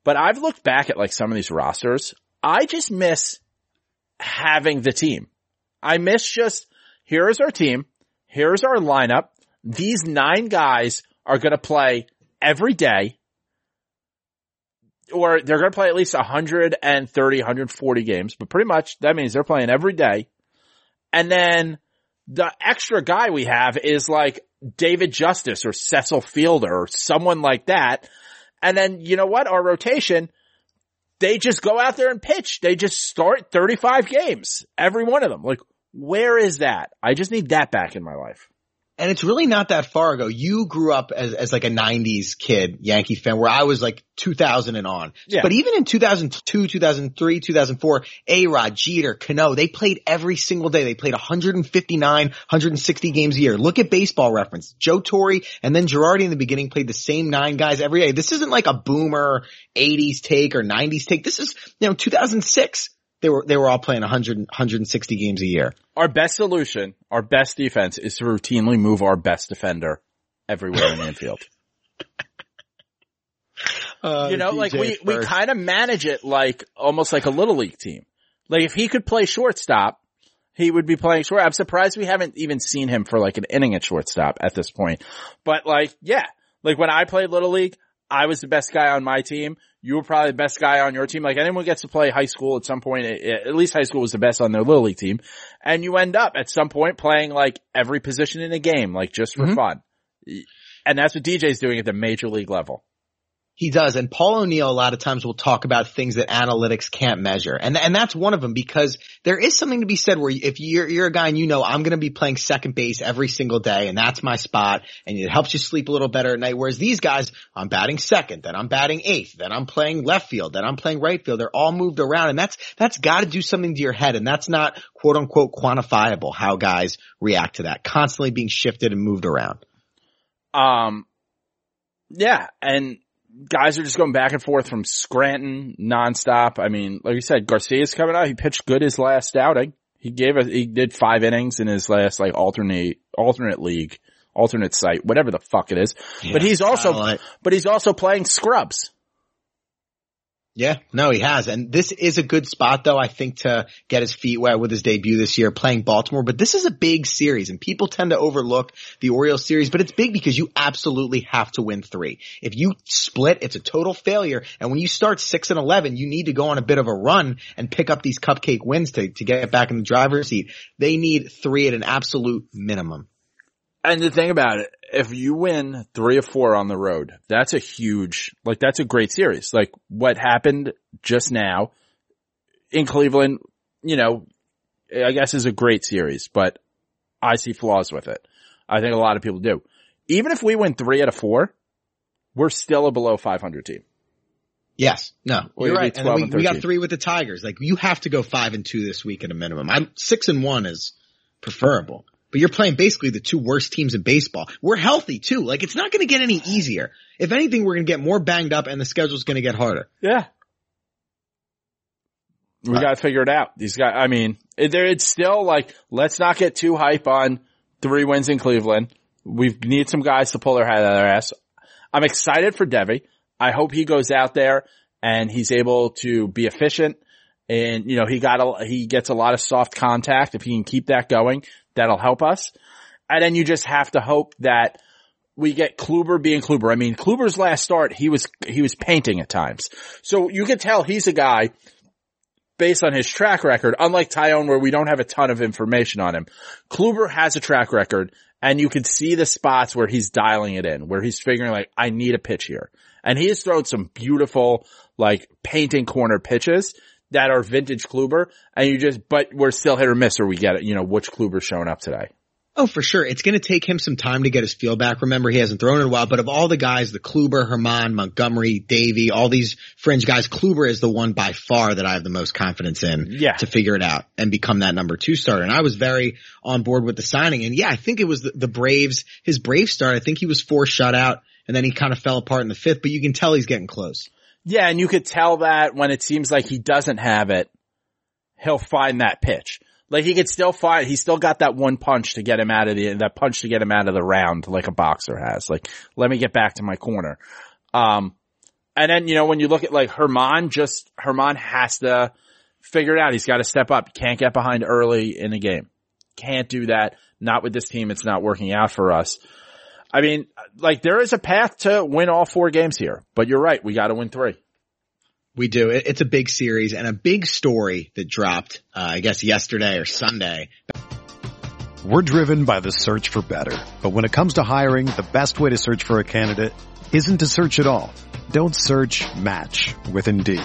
But I've looked back at like some of these rosters. I just miss having the team. I miss just here's our team, here's our lineup. These nine guys are going to play every day or they're going to play at least 130, 140 games, but pretty much that means they're playing every day. And then the extra guy we have is like David Justice or Cecil Fielder or someone like that. And then you know what? Our rotation, they just go out there and pitch. They just start 35 games, every one of them. Like, where is that? I just need that back in my life. And it's really not that far ago. You grew up as, as like a nineties kid, Yankee fan, where I was like 2000 and on. Yeah. But even in 2002, 2003, 2004, A-Rod, Jeter, Cano, they played every single day. They played 159, 160 games a year. Look at baseball reference. Joe Torre and then Girardi in the beginning played the same nine guys every day. This isn't like a boomer 80s take or 90s take. This is, you know, 2006. They were, they were all playing 100, 160 games a year. Our best solution, our best defense is to routinely move our best defender everywhere in the infield. Uh, you know, like DJ we, we first. kind of manage it like almost like a little league team. Like if he could play shortstop, he would be playing short. I'm surprised we haven't even seen him for like an inning at shortstop at this point. But like, yeah, like when I played little league, I was the best guy on my team. You were probably the best guy on your team. Like anyone gets to play high school at some point, at least high school was the best on their little league team. And you end up at some point playing like every position in a game, like just for Mhm. fun. And that's what DJ's doing at the major league level. He does. And Paul O'Neill a lot of times will talk about things that analytics can't measure. And, and that's one of them because there is something to be said where if you're, you're a guy and you know, I'm going to be playing second base every single day and that's my spot and it helps you sleep a little better at night. Whereas these guys, I'm batting second, then I'm batting eighth, then I'm playing left field, then I'm playing right field. They're all moved around and that's, that's got to do something to your head. And that's not quote unquote quantifiable how guys react to that constantly being shifted and moved around. Um, yeah, and guys are just going back and forth from Scranton nonstop. I mean, like you said, Garcia's coming out. He pitched good his last outing. He gave us, he did five innings in his last like alternate, alternate league, alternate site, whatever the fuck it is. but he's also, Satellite. but he's also playing scrubs. Yeah, no, he has. And this is a good spot though, I think, to get his feet wet with his debut this year playing Baltimore. But this is a big series and people tend to overlook the Orioles series, but it's big because you absolutely have to win three. If you split, it's a total failure. And when you start six and 11, you need to go on a bit of a run and pick up these cupcake wins to, to get back in the driver's seat. They need three at an absolute minimum. And the thing about it, if you win three or four on the road, that's a huge, like that's a great series. Like what happened just now in Cleveland, you know, I guess is a great series, but I see flaws with it. I think a lot of people do. Even if we win three out of four, we're still a below 500 team. Yes. No. You're right. And we, and we got three with the Tigers. Like you have to go five and two this week at a minimum. I'm six and one is preferable. But you're playing basically the two worst teams in baseball. We're healthy too. Like it's not going to get any easier. If anything, we're going to get more banged up and the schedule's going to get harder. Yeah. We got to figure it out. These guys, I mean, there, it's still like, let's not get too hype on three wins in Cleveland. We need some guys to pull their head out of their ass. I'm excited for Deivi. I hope he goes out there and he's able to be efficient and, you know, he got a, he gets a lot of soft contact. If he can keep that going, that'll help us. And then you just have to hope that we get Kluber being Kluber. I mean, Kluber's last start, he was, he was painting at times. So you can tell he's a guy based on his track record, unlike Taillon where we don't have a ton of information on him. Kluber has a track record and you can see the spots where he's dialing it in, where he's figuring like, I need a pitch here. And he has thrown some beautiful, like painting corner pitches that are vintage Kluber and you just, but we're still hit or miss or we get it, you know, which Kluber's showing up today. Oh, for sure. It's going to take him some time to get his feel back. Remember, he hasn't thrown in a while, but of all the guys, the Kluber, Germán, Montgomery, Deivi, all these fringe guys, Kluber is the one by far that I have the most confidence in Yeah. to figure it out and become that number two starter. And I was very on board with the signing. And yeah, I think it was the, the Braves, his Brave start. I think he was four shutout and then he kind of fell apart in the fifth, but you can tell he's getting close. Yeah, and you could tell that when it seems like he doesn't have it, he'll find that pitch. Like he could still find, he still got that one punch to get him out of the, that punch to get him out of the round like a boxer has. Like, let me get back to my corner. Um, and then, you know, when you look at like Germán, just, Germán has to figure it out. He's got to step up. Can't get behind early in the game. Can't do that. Not with this team. It's not working out for us. I mean, like there is a path to win all four games here, but you're right. We got to win three. We do. It's a big series and a big story that dropped, uh, I guess yesterday or Sunday. We're driven by the search for better. But when it comes to hiring, the best way to search for a candidate isn't to search at all. Don't search match with Indeed.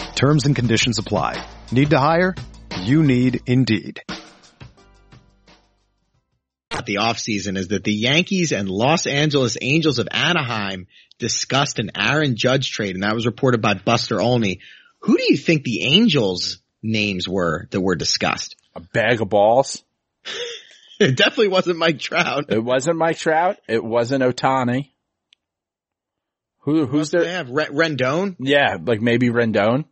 Terms and conditions apply. Need to hire? You need Indeed. At the offseason is that the Yankees and Los Angeles Angels of Anaheim discussed an Aaron Judge trade, and that was reported by Buster Olney. Who do you think the Angels names were that were discussed? A bag of balls. It definitely wasn't Mike Trout. It wasn't Mike Trout. It wasn't Ohtani. Who, who's They there? have Rendon. Yeah, like maybe Rendon.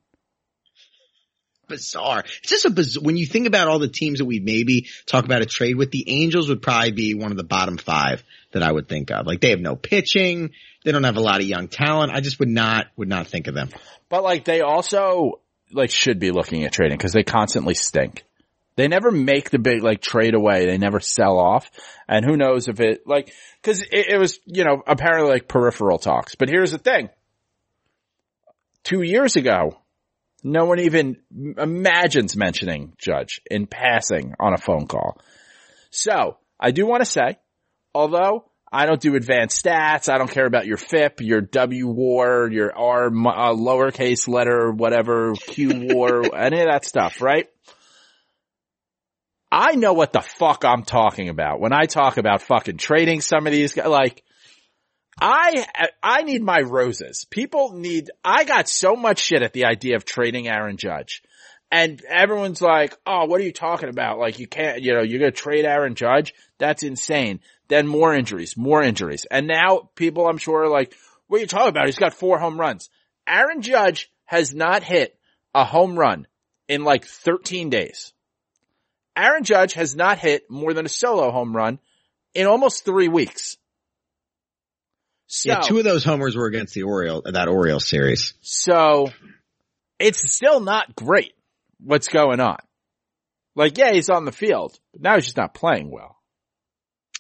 Bizarre. It's just a biz- when you think about all the teams that we maybe talk about a trade with, the Angels would probably be one of the bottom five that I would think of. Like they have no pitching. They don't have a lot of young talent. I just would not, would not think of them. But like they also like should be looking at trading because they constantly stink. They never make the big like trade away. They never sell off. And who knows if it like, cause it, it was, you know, apparently like peripheral talks. But here's the thing. Two years ago, no one even imagines mentioning Judge in passing on a phone call. So I do want to say, although I don't do advanced stats, I don't care about your FIP, your W war, your R uh, lowercase letter, whatever, Q war, any of that stuff, right? I know what the fuck I'm talking about when I talk about fucking trading some of these guys. Like, I, I need my roses. People need, I got so much shit at the idea of trading Aaron Judge. And everyone's like, oh, what are you talking about? Like you can't, you know, you're going to trade Aaron Judge? That's insane. Then more injuries, more injuries. And now people I'm sure are like, what are you talking about? He's got four home runs. Aaron Judge has not hit a home run in like 13 days. Aaron Judge has not hit more than a solo home run in almost three weeks. So, yeah, two of those homers were against the Oriole, that Orioles series. so it's still not great what's going on. Like, yeah, he's on the field, but now he's just not playing well.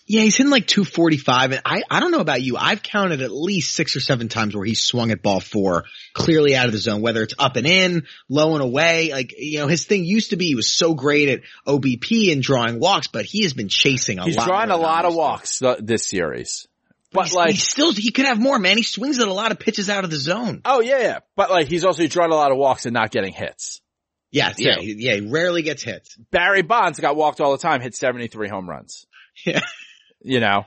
Yeah, he's hitting like 245 and I, I don't know about you. I've counted at least six or seven times where he swung at ball four clearly out of the zone, whether it's up and in, low and away. Like, you know, his thing used to be he was so great at OBP and drawing walks, but he has been chasing a He's lot. drawing a lot of walks th- this series. But He's- like, he still, he could have more, man. He swings at a lot of pitches out of the zone. oh yeah, yeah. But like, he's also drawing a lot of walks and not getting hits. Yes, yeah, he- yeah, he rarely gets hits. Barry Bonds got walked all the time, hit 73 home runs. Yeah. You know?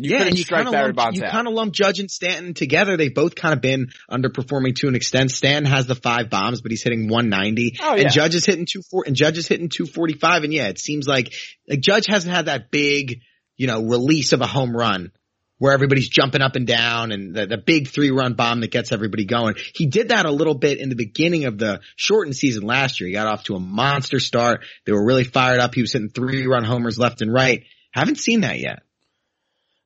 You yeah, and you strike kind of Barry lump, Bonds you kind of lump Judge and Stanton together. They've both kind of been underperforming to an extent. Stanton has the five bombs, but he's hitting 190, Oh, yeah. and Judge is hitting two four, and Judge is hitting 245. And yeah, it seems like like Judge hasn't had that big, you know, release of a home run where everybody's jumping up and down and the, the big three run bomb that gets everybody going. He did that a little bit in the beginning of the shortened season last year. He got off to a monster start. They were really fired up. He was hitting three run homers left and right. Haven't seen that yet.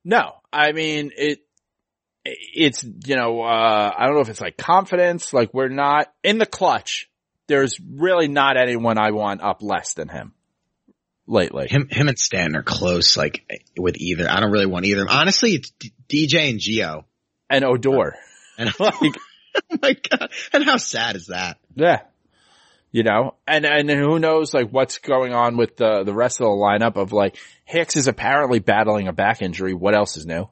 No, I mean it. It's you know uh I don't know if it's like confidence. Like we're not in the clutch. There's really not anyone I want up less than him lately. Him, him and Stanton are close, like with either. I don't really want either. Honestly, it's D- DJ and Gio. And Odor. And like, oh my god! And how sad is that? Yeah. You know, and, and who knows like what's going on with the, the rest of the lineup of like Hicks is apparently battling a back injury. What else is new?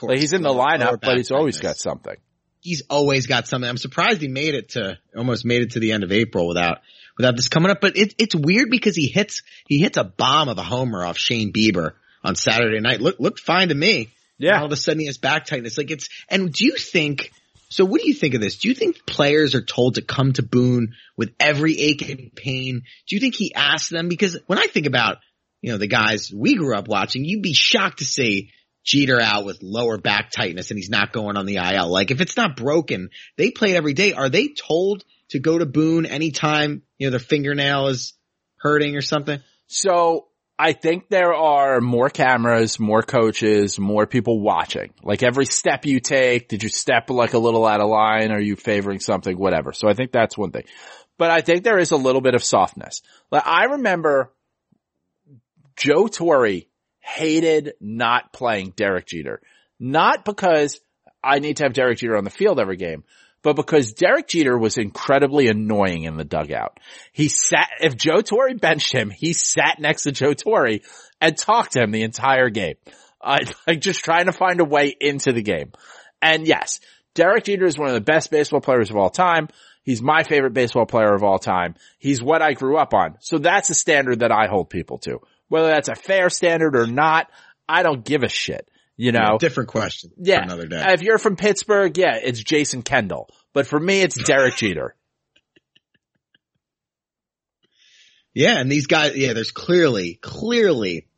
Like he's in the lineup, but he's always got something. He's always got something. I'm surprised he made it to almost made it to the end of April without without this coming up. But it, it's weird because he hits he hits a bomb of a homer off Shane Bieber on Saturday night. Look looked fine to me. Yeah. And all of a sudden he has back tightness. Like it's and do you think so what do you think of this? Do you think players are told to come to Boone with every ache and pain? Do you think he asks them? Because when I think about, you know, the guys we grew up watching, you'd be shocked to see Jeter out with lower back tightness and he's not going on the IL. Like if it's not broken, they play it every day. Are they told to go to Boone anytime, you know, their fingernail is hurting or something? So I think there are more cameras, more coaches, more people watching. Like every step you take, did you step like a little out of line? Are you favoring something? Whatever. So I think that's one thing. But I think there is a little bit of softness. Like I remember Joe Torre hated not playing Derek Jeter. Not because I need to have Derek Jeter on the field every game, but because Derek Jeter was incredibly annoying in the dugout. He sat, if Joe Torre benched him, he sat next to Joe Torre and talked to him the entire game. Uh, like just trying to find a way into the game. And yes, Derek Jeter is one of the best baseball players of all time. He's my favorite baseball player of all time. He's what I grew up on. So that's a standard that I hold people to. Whether that's a fair standard or not, I don't give a shit. You know? Different question. Yeah. another day. If you're from Pittsburgh, yeah, it's Jason Kendall. But for me, it's Derek Jeter. Yeah, and these guys, yeah, there's clearly, clearly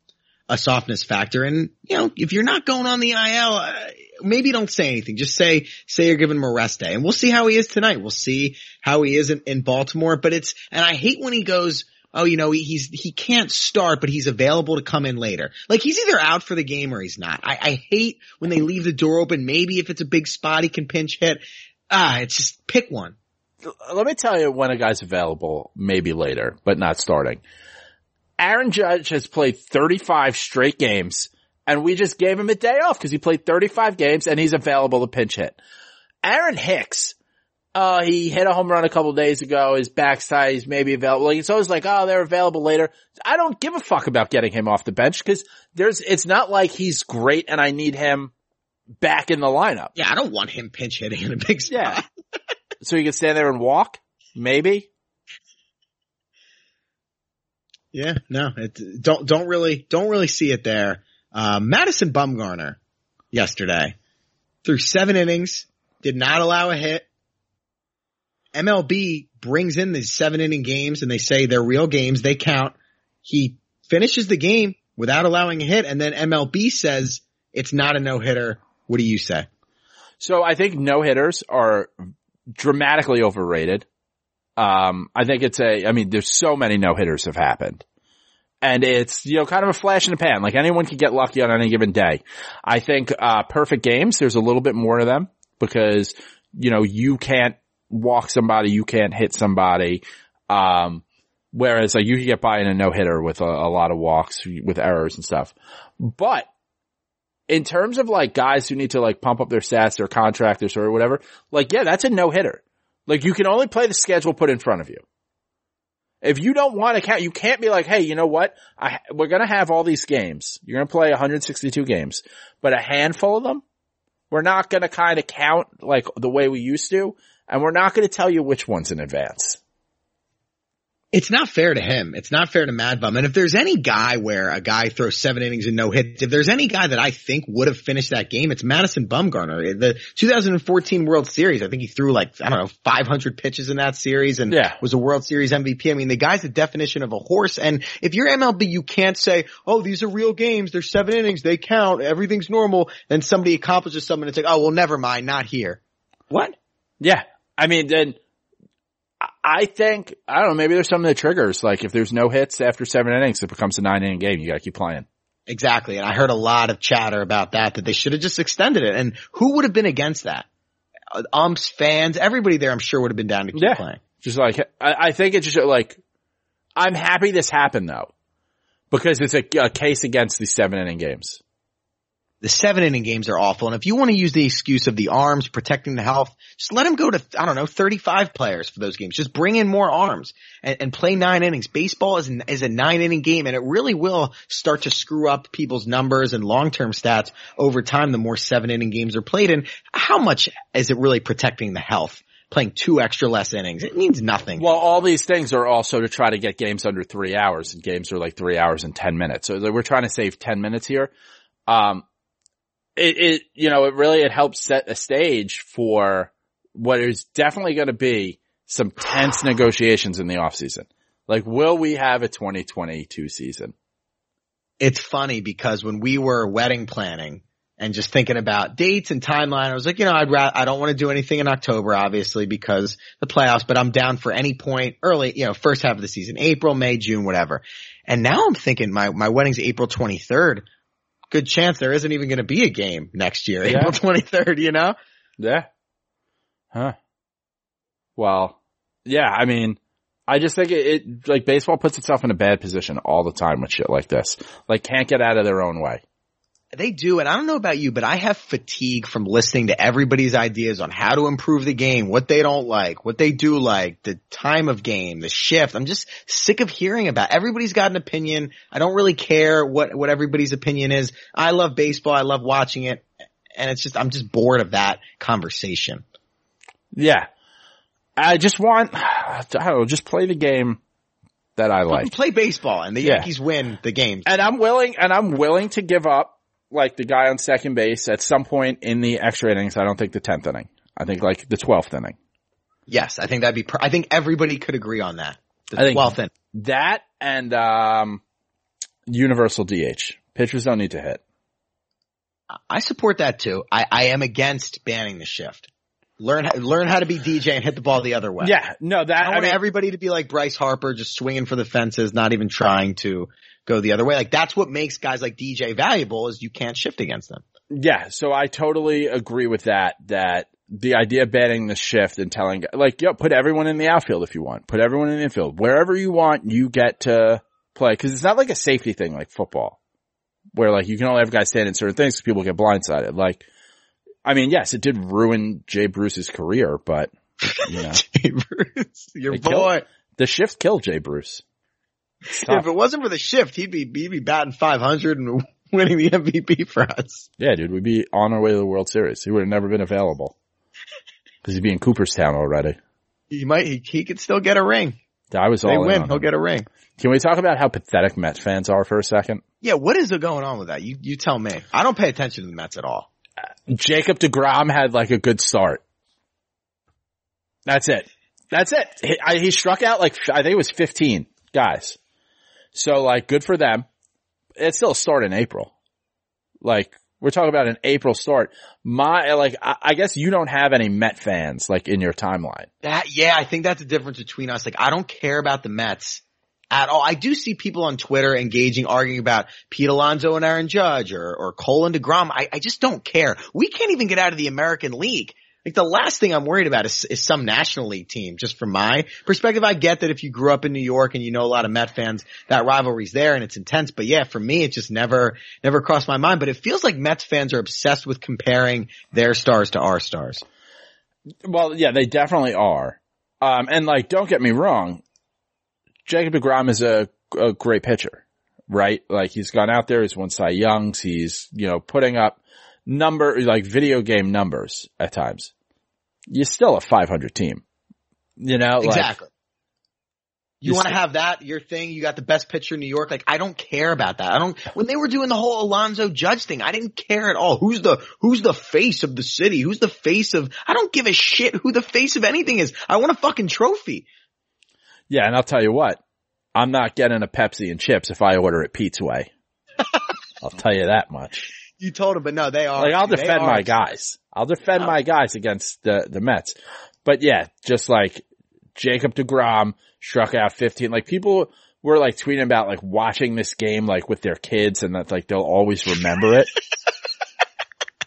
a softness factor. And, you know, if you're not going on the IL, uh, maybe don't say anything. Just say, say you're giving him a rest day. And we'll see how he is tonight. We'll see how he is in, in Baltimore. But it's, and I hate when he goes, oh, you know, he, he's, he can't start, but he's available to come in later. Like he's either out for the game or he's not. I, I hate when they leave the door open. Maybe if it's a big spot, he can pinch hit. Ah, it's just pick one. Let me tell you when a guy's available, maybe later, but not starting. Aaron Judge has played 35 straight games and we just gave him a day off because he played 35 games and he's available to pinch hit. Aaron Hicks, uh, he hit a home run a couple days ago. His backside, he's maybe available. Like, it's always like, oh, they're available later. I don't give a fuck about getting him off the bench because there's, it's not like he's great and I need him back in the lineup. Yeah, I don't want him pinch hitting in a big spot. Yeah. so he can stand there and walk? Maybe? Yeah, no, it, don't don't really don't really see it there. Uh, Madison Bumgarner yesterday through seven innings, did not allow a hit. MLB brings in these seven inning games and they say they're real games, they count. He finishes the game without allowing a hit, and then MLB says it's not a no hitter. What do you say? So I think no hitters are dramatically overrated. Um, I think it's a, I mean, there's so many no hitters have happened. And it's, you know, kind of a flash in the pan. Like anyone can get lucky on any given day. I think, uh, perfect games, there's a little bit more of them because, you know, you can't walk somebody, you can't hit somebody. Um, whereas like you can get by in a no hitter with a, a lot of walks with errors and stuff. But in terms of like guys who need to like pump up their stats, their contractors or whatever, like yeah, that's a no hitter. Like you can only play the schedule put in front of you. If you don't want to count, you can't be like, hey, you know what? I, we're going to have all these games. You're going to play 162 games, but a handful of them, we're not going to kind of count like the way we used to, and we're not going to tell you which ones in advance. It's not fair to him. It's not fair to Mad Bum. And if there's any guy where a guy throws seven innings and no hits, if there's any guy that I think would have finished that game, it's Madison Bumgarner. The 2014 World Series, I think he threw like, I don't know, 500 pitches in that series and Yeah. was a World Series MVP. I mean, the guy's the definition of a horse. And if you're MLB, you can't say, oh, these are real games. They're seven innings. They count. Everything's normal. Then somebody accomplishes something. It's like, oh, well, never mind. Not here. What? Yeah. I mean, then I- think, I don't know, maybe there's some of the triggers. Like if there's no hits after seven innings, it becomes a nine inning game. You gotta keep playing. Exactly. And I heard a lot of chatter about that, that they should have just extended it. And who would have been against that? Umps, fans, everybody there I'm sure would have been down to keep Yeah. playing. Just like, I, I think it's just like, I'm happy this happened though. Because it's a, a case against the seven inning games. The seven inning games are awful. And if you want to use the excuse of the arms protecting the health, just let them go to, I don't know, 35 players for those games. Just bring in more arms and, and play nine innings. Baseball is, is a nine inning game and it really will start to screw up people's numbers and long-term stats over time the more seven inning games are played. And how much is it really protecting the health? Playing two extra less innings. It means nothing. Well, all these things are also to try to get games under three hours and games are like three hours and 10 minutes. So we're trying to save 10 minutes here. Um, it, it, you know, it really, it helps set a stage for what is definitely going to be some tense negotiations in the off season. Like, will we have a 2022 season? it's funny because when we were wedding planning and just thinking about dates and timeline, I was like, you know, I'd rather, I don't want to do anything in October, obviously, because the playoffs, but I'm down for any point early, you know, first half of the season, April, May, June, whatever. And now I'm thinking my, my wedding's April 23rd. Good chance there isn't even going to be a game next year, Yeah. April 23rd, you know? Yeah. Huh. Well, yeah, I mean, I just think it, it, like baseball puts itself in a bad position all the time with shit like this. Like can't get out of their own way. They do, and I don't know about you, but I have fatigue from listening to everybody's ideas on how to improve the game, what they don't like, what they do like, the time of game, the shift. I'm just sick of hearing about. Everybody's got an opinion. I don't really care what what everybody's opinion is. I love baseball. I love watching it, and it's just I'm just bored of that conversation. Yeah. I just want, I don't know, just play the game that I like. Play baseball, and the Yeah. Yankees win the game. And I'm willing, and I'm willing to give up like the guy on second base at some point in the extra innings. I don't think the 10th inning. I think like the 12th inning. Yes, I think that'd be. Per- I think everybody could agree on that. The 12th inning. That and, um, universal DH. Pitchers don't need to hit. I support that too. I, I am against banning the shift. Learn learn how to be DJ and hit the ball the other way. Yeah, no, that, I, I want mean, everybody to be like Bryce Harper, just swinging for the fences, not even trying to go the other way. Like that's what makes guys like DJ valuable is you can't shift against them. Yeah, so I totally agree with that, that the idea of banning the shift and telling, like, yo, put everyone in the outfield if you want. Put everyone in the infield. Wherever you want, you get to play. Cause it's not like a safety thing like football. Where like you can only have guys stand in certain things because people get blindsided. Like, I mean, yes, it did ruin Jay Bruce's career, but, you know, Bruce, your boy. killed- the shift killed Jay Bruce. If it wasn't for the shift, he'd be he'd be batting 500 and winning the MVP for us. Yeah, dude, we'd be on our way to the World Series. He would have never been available. Cause he'd be in Cooperstown already. He might he, he could still get a ring. I was all They in win, he'll him. get a ring. Can we talk about how pathetic Mets fans are for a second? Yeah, what is going on with that? You you tell me. I don't pay attention to the Mets at all. Uh, Jacob DeGrom had like a good start. That's it. That's it. He, I, he struck out like, I think it was 15 guys. So like good for them. It's still a start in April. Like we're talking about an April start. My, like, I, I guess you don't have any Met fans like in your timeline. That yeah, I think that's the difference between us. Like I don't care about the Mets at all. I do see people on Twitter engaging, arguing about Pete Alonso and Aaron Judge or or Cole and Degrom. I, I just don't care. We can't even get out of the American League. Like the last thing I'm worried about is, is some National League team. Just from my perspective, I get that if you grew up in New York and you know a lot of Met fans, that rivalry's there and it's intense. But yeah, for me, it just never, never crossed my mind. But it feels like Mets fans are obsessed with comparing their stars to our stars. Well, yeah, they definitely are. Um, and like, don't get me wrong. Jacob DeGrom is a, a great pitcher, right? Like he's gone out there, he's won Cy Youngs, he's, you know, putting up number, like video game numbers at times. You're still a 500 team. You know, Exactly. You You want to have that your thing? You got the best pitcher in New York. Like I don't care about that. I don't. When they were doing the whole Alonso Judge thing, I didn't care at all. Who's the Who's the face of the city? Who's the face of? I don't give a shit who the face of anything is. I want a fucking trophy. Yeah, and I'll tell you what, I'm not getting a Pepsi and chips if I order it Pete's way. I'll tell you that much. You told him, but no, they are. Like I'll defend my guys. I'll defend my guys against the the Mets. But yeah, just like Jacob DeGrom struck out 15. Like people were like tweeting about like watching this game like with their kids and that like they'll always remember it.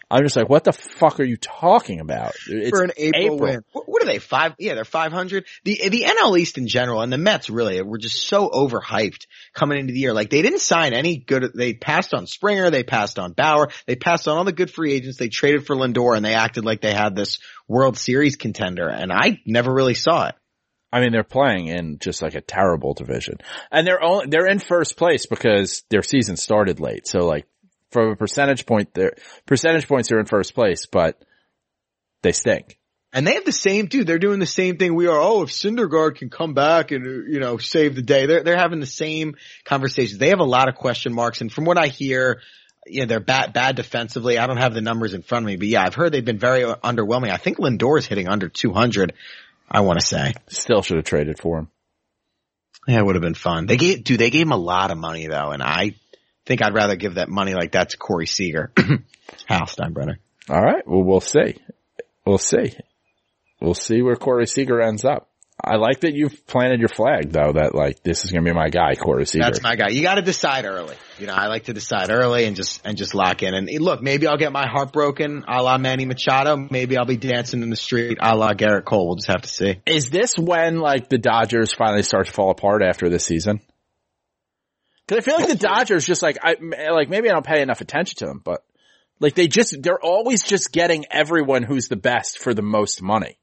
I'm just like, what the fuck are you talking about? It's for an April, win. What, what are they? Five? Yeah, they're 500. The, the NL East in general and the Mets really were just so overhyped coming into the year. Like they didn't sign any good, they passed on Springer, they passed on Bauer, they passed on all the good free agents, they traded for Lindor and they acted like they had this World Series contender and I never really saw it. I mean, they're playing in just like a terrible division and they're only, they're in first place because their season started late. So like from a percentage point, their percentage points are in first place, but they stink. And they have the same, dude, they're doing the same thing we are. Oh, if Syndergaard can come back and, you know, save the day, they're, they're having the same conversations. They have a lot of question marks. And from what I hear, you know, they're bad, bad defensively. I don't have the numbers in front of me, but yeah, I've heard they've been very underwhelming. I think Lindor is hitting under 200. I want to say. Still should have traded for him. Yeah, it would have been fun. They gave, dude, they gave him a lot of money though. And I think I'd rather give that money like that to Corey Seager. Hal Steinbrenner. All right. Well, we'll see. We'll see. We'll see where Corey Seager ends up. I like that you've planted your flag though, that like this is going to be my guy, Corey Seager. That's my guy. You got to decide early. You know, I like to decide early and just and just lock in. And look, maybe I'll get my heart broken, a la Manny Machado. Maybe I'll be dancing in the street, a la Gerrit Cole. We'll just have to see. Is this when like the Dodgers finally start to fall apart after this season? Cause I feel like the Dodgers just like, I, like maybe I don't pay enough attention to them, but like they just, they're always just getting everyone who's the best for the most money.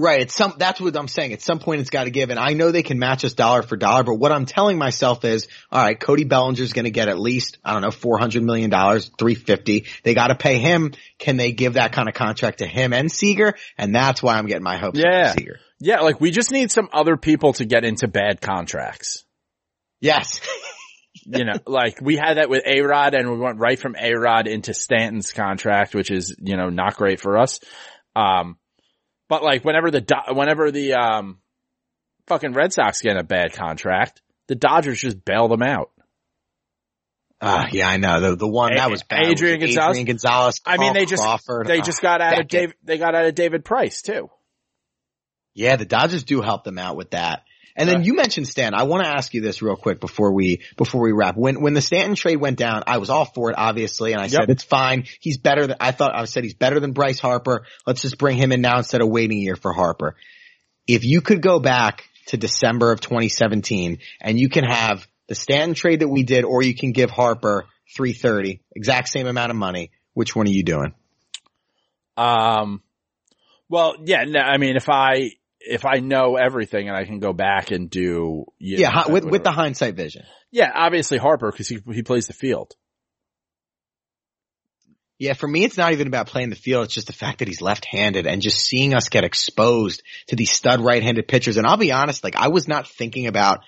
Right. It's some, that's what I'm saying. At some point it's got to give. And I know they can match us dollar for dollar, but what I'm telling myself is, all right, Cody Bellinger's going to get at least, I don't know, $400 million, 350. They got to pay him. Can they give that kind of contract to him and Seager? And that's why I'm getting my hopes Yeah. Seager. Yeah. Like we just need some other people to get into bad contracts. Yes. you know, like we had that with A-Rod and we went right from A-Rod into Stanton's contract, which is, you know, not great for us. Um, but like whenever the, Do- whenever the, um, fucking Red Sox get a bad contract, the Dodgers just bail them out. Ah, yeah, I know. The, the one that was bad. was Adrian Gonzalez. Adrian Gonzalez. I mean, they just, Crawford. they Ah, just got out of David, they got out of David Price too. Yeah, the Dodgers do help them out with that. And then you mentioned Stan. I want to ask you this real quick before we before we wrap. When when the Stanton trade went down, I was all for it, obviously, and I said it's fine. He's better than I thought. I said he's better than Bryce Harper. Let's just bring him in now instead of waiting a year for Harper. If you could go back to December of 2017 and you can have the Stanton trade that we did, or you can give Harper 330, exact same amount of money. Which one are you doing? Um, well, yeah, no, I mean, if I, if I know everything and I can go back and do, you Yeah, know, with with the hindsight vision. yeah, obviously Harper because he, he plays the field. Yeah, for me, it's not even about playing the field. It's just the fact that he's left-handed and just seeing us get exposed to these stud right-handed pitchers. And I'll be honest, like I was not thinking about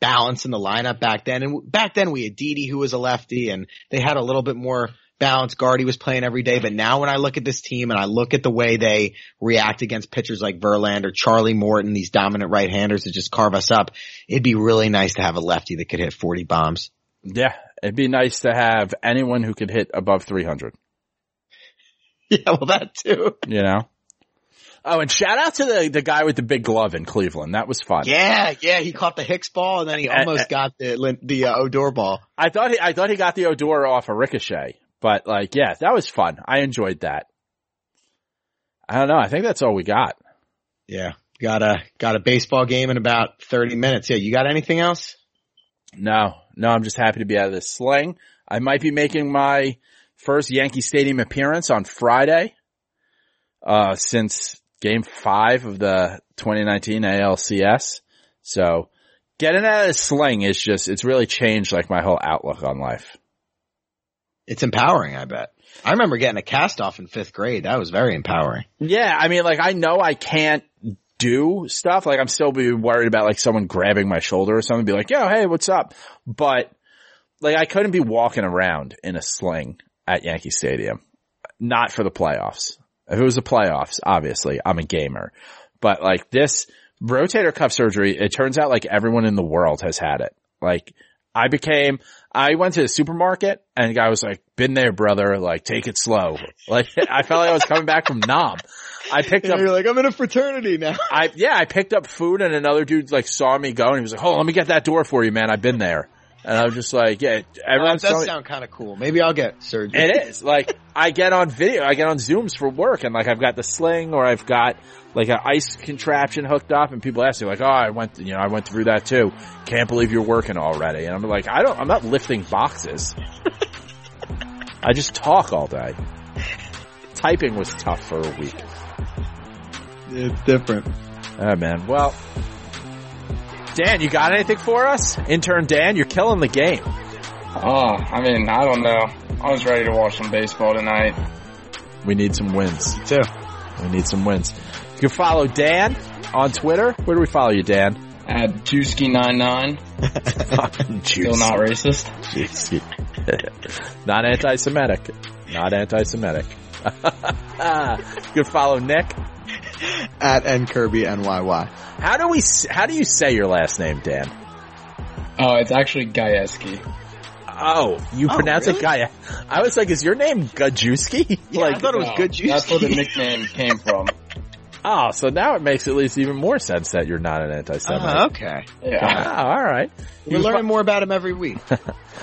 balance in the lineup back then. And back then we had Didi who was a lefty and they had a little bit more balance. Gardy was playing every day. But now when I look at this team and I look at the way they react against pitchers like Verlander, Charlie Morton, these dominant right-handers that just carve us up, it'd be really nice to have a lefty that could hit 40 bombs. Yeah, it'd be nice to have anyone who could hit above 300, Yeah, well that too. you know? Oh, and shout out to the, the guy with the big glove in Cleveland. That was fun. Yeah, yeah, he caught the Hicks ball and then he Uh, almost uh, got the the uh, Odor ball. I thought he, I thought he got the Odor off a ricochet, but like, yeah, that was fun. I enjoyed that. I don't know. I think that's all we got. Yeah, got a got a baseball game in about thirty minutes. Yeah, you got anything else? No, no, I'm just happy to be out of this sling. I might be making my first Yankee Stadium appearance on Friday, uh, since game five of the 2019 ALCS. So getting out of this sling is just, it's really changed like my whole outlook on life. It's empowering, I bet. I remember getting a cast off in fifth grade. That was very empowering. Yeah. I mean, like I know I can't do stuff. Like I'm still be worried about like someone grabbing my shoulder or something, be like, yo, hey, what's up? But like I couldn't be walking around in a sling at Yankee Stadium. Not for the playoffs. If it was the playoffs, obviously I'm a gamer, but like this rotator cuff surgery, it turns out like everyone in the world has had it. Like I became, I went to the supermarket and the guy was like, been there, brother. Like take it slow. Like I felt like I was coming back from Nam. I picked up You're like, I'm in a fraternity now. I yeah, I picked up food and another dude like saw me go and he was like, "Oh, let me get that door for you, man. I've been there." And I was just like, "Yeah, That everyone's does sound kind of cool. Maybe I'll get surgery. It is like I get on video, I get on Zooms for work, and like I've got the sling or I've got like an ice contraption hooked up, and people ask me like, "Oh, I went, you know, I went through that too. Can't believe you're working already." And I'm like, "I don't, I'm not lifting boxes. I just talk all day." Typing was tough for a week. It's different. Oh man. Well, Dan, you got anything for us? Intern Dan, you're killing the game. Oh, I mean, I don't know. I was ready to watch some baseball tonight. We need some wins. Too. We need some wins. You can follow Dan on Twitter. Where do we follow you, Dan? At Juicy99, Fucking still not racist. Juicy. not anti-Semitic. Not anti-Semitic. you can follow Nick. At N Kirby NYY. How do we? How do you say your last name, Dan? Oh, it's actually Gajewski. Oh, you Oh, pronounce really? it Gaia. I was like, is your name Gajewski? Yeah, I thought it was No, good. That's where the nickname came from. Oh, so now it makes at least even more sense that you're not an anti-Semite. Uh, okay. Yeah. Ah, all right. We're You learning more about him every week.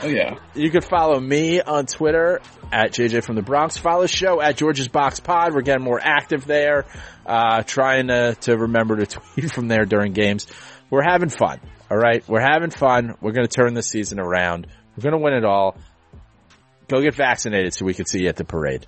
Oh yeah. You can follow me on Twitter at JJ from the Bronx. Follow the show at George's Box Pod. We're getting more active there. Uh, trying to, to remember to tweet from there during games. We're having fun. All right. We're having fun. We're going to turn this season around. We're going to win it all. Go get vaccinated so we can see you at the parade.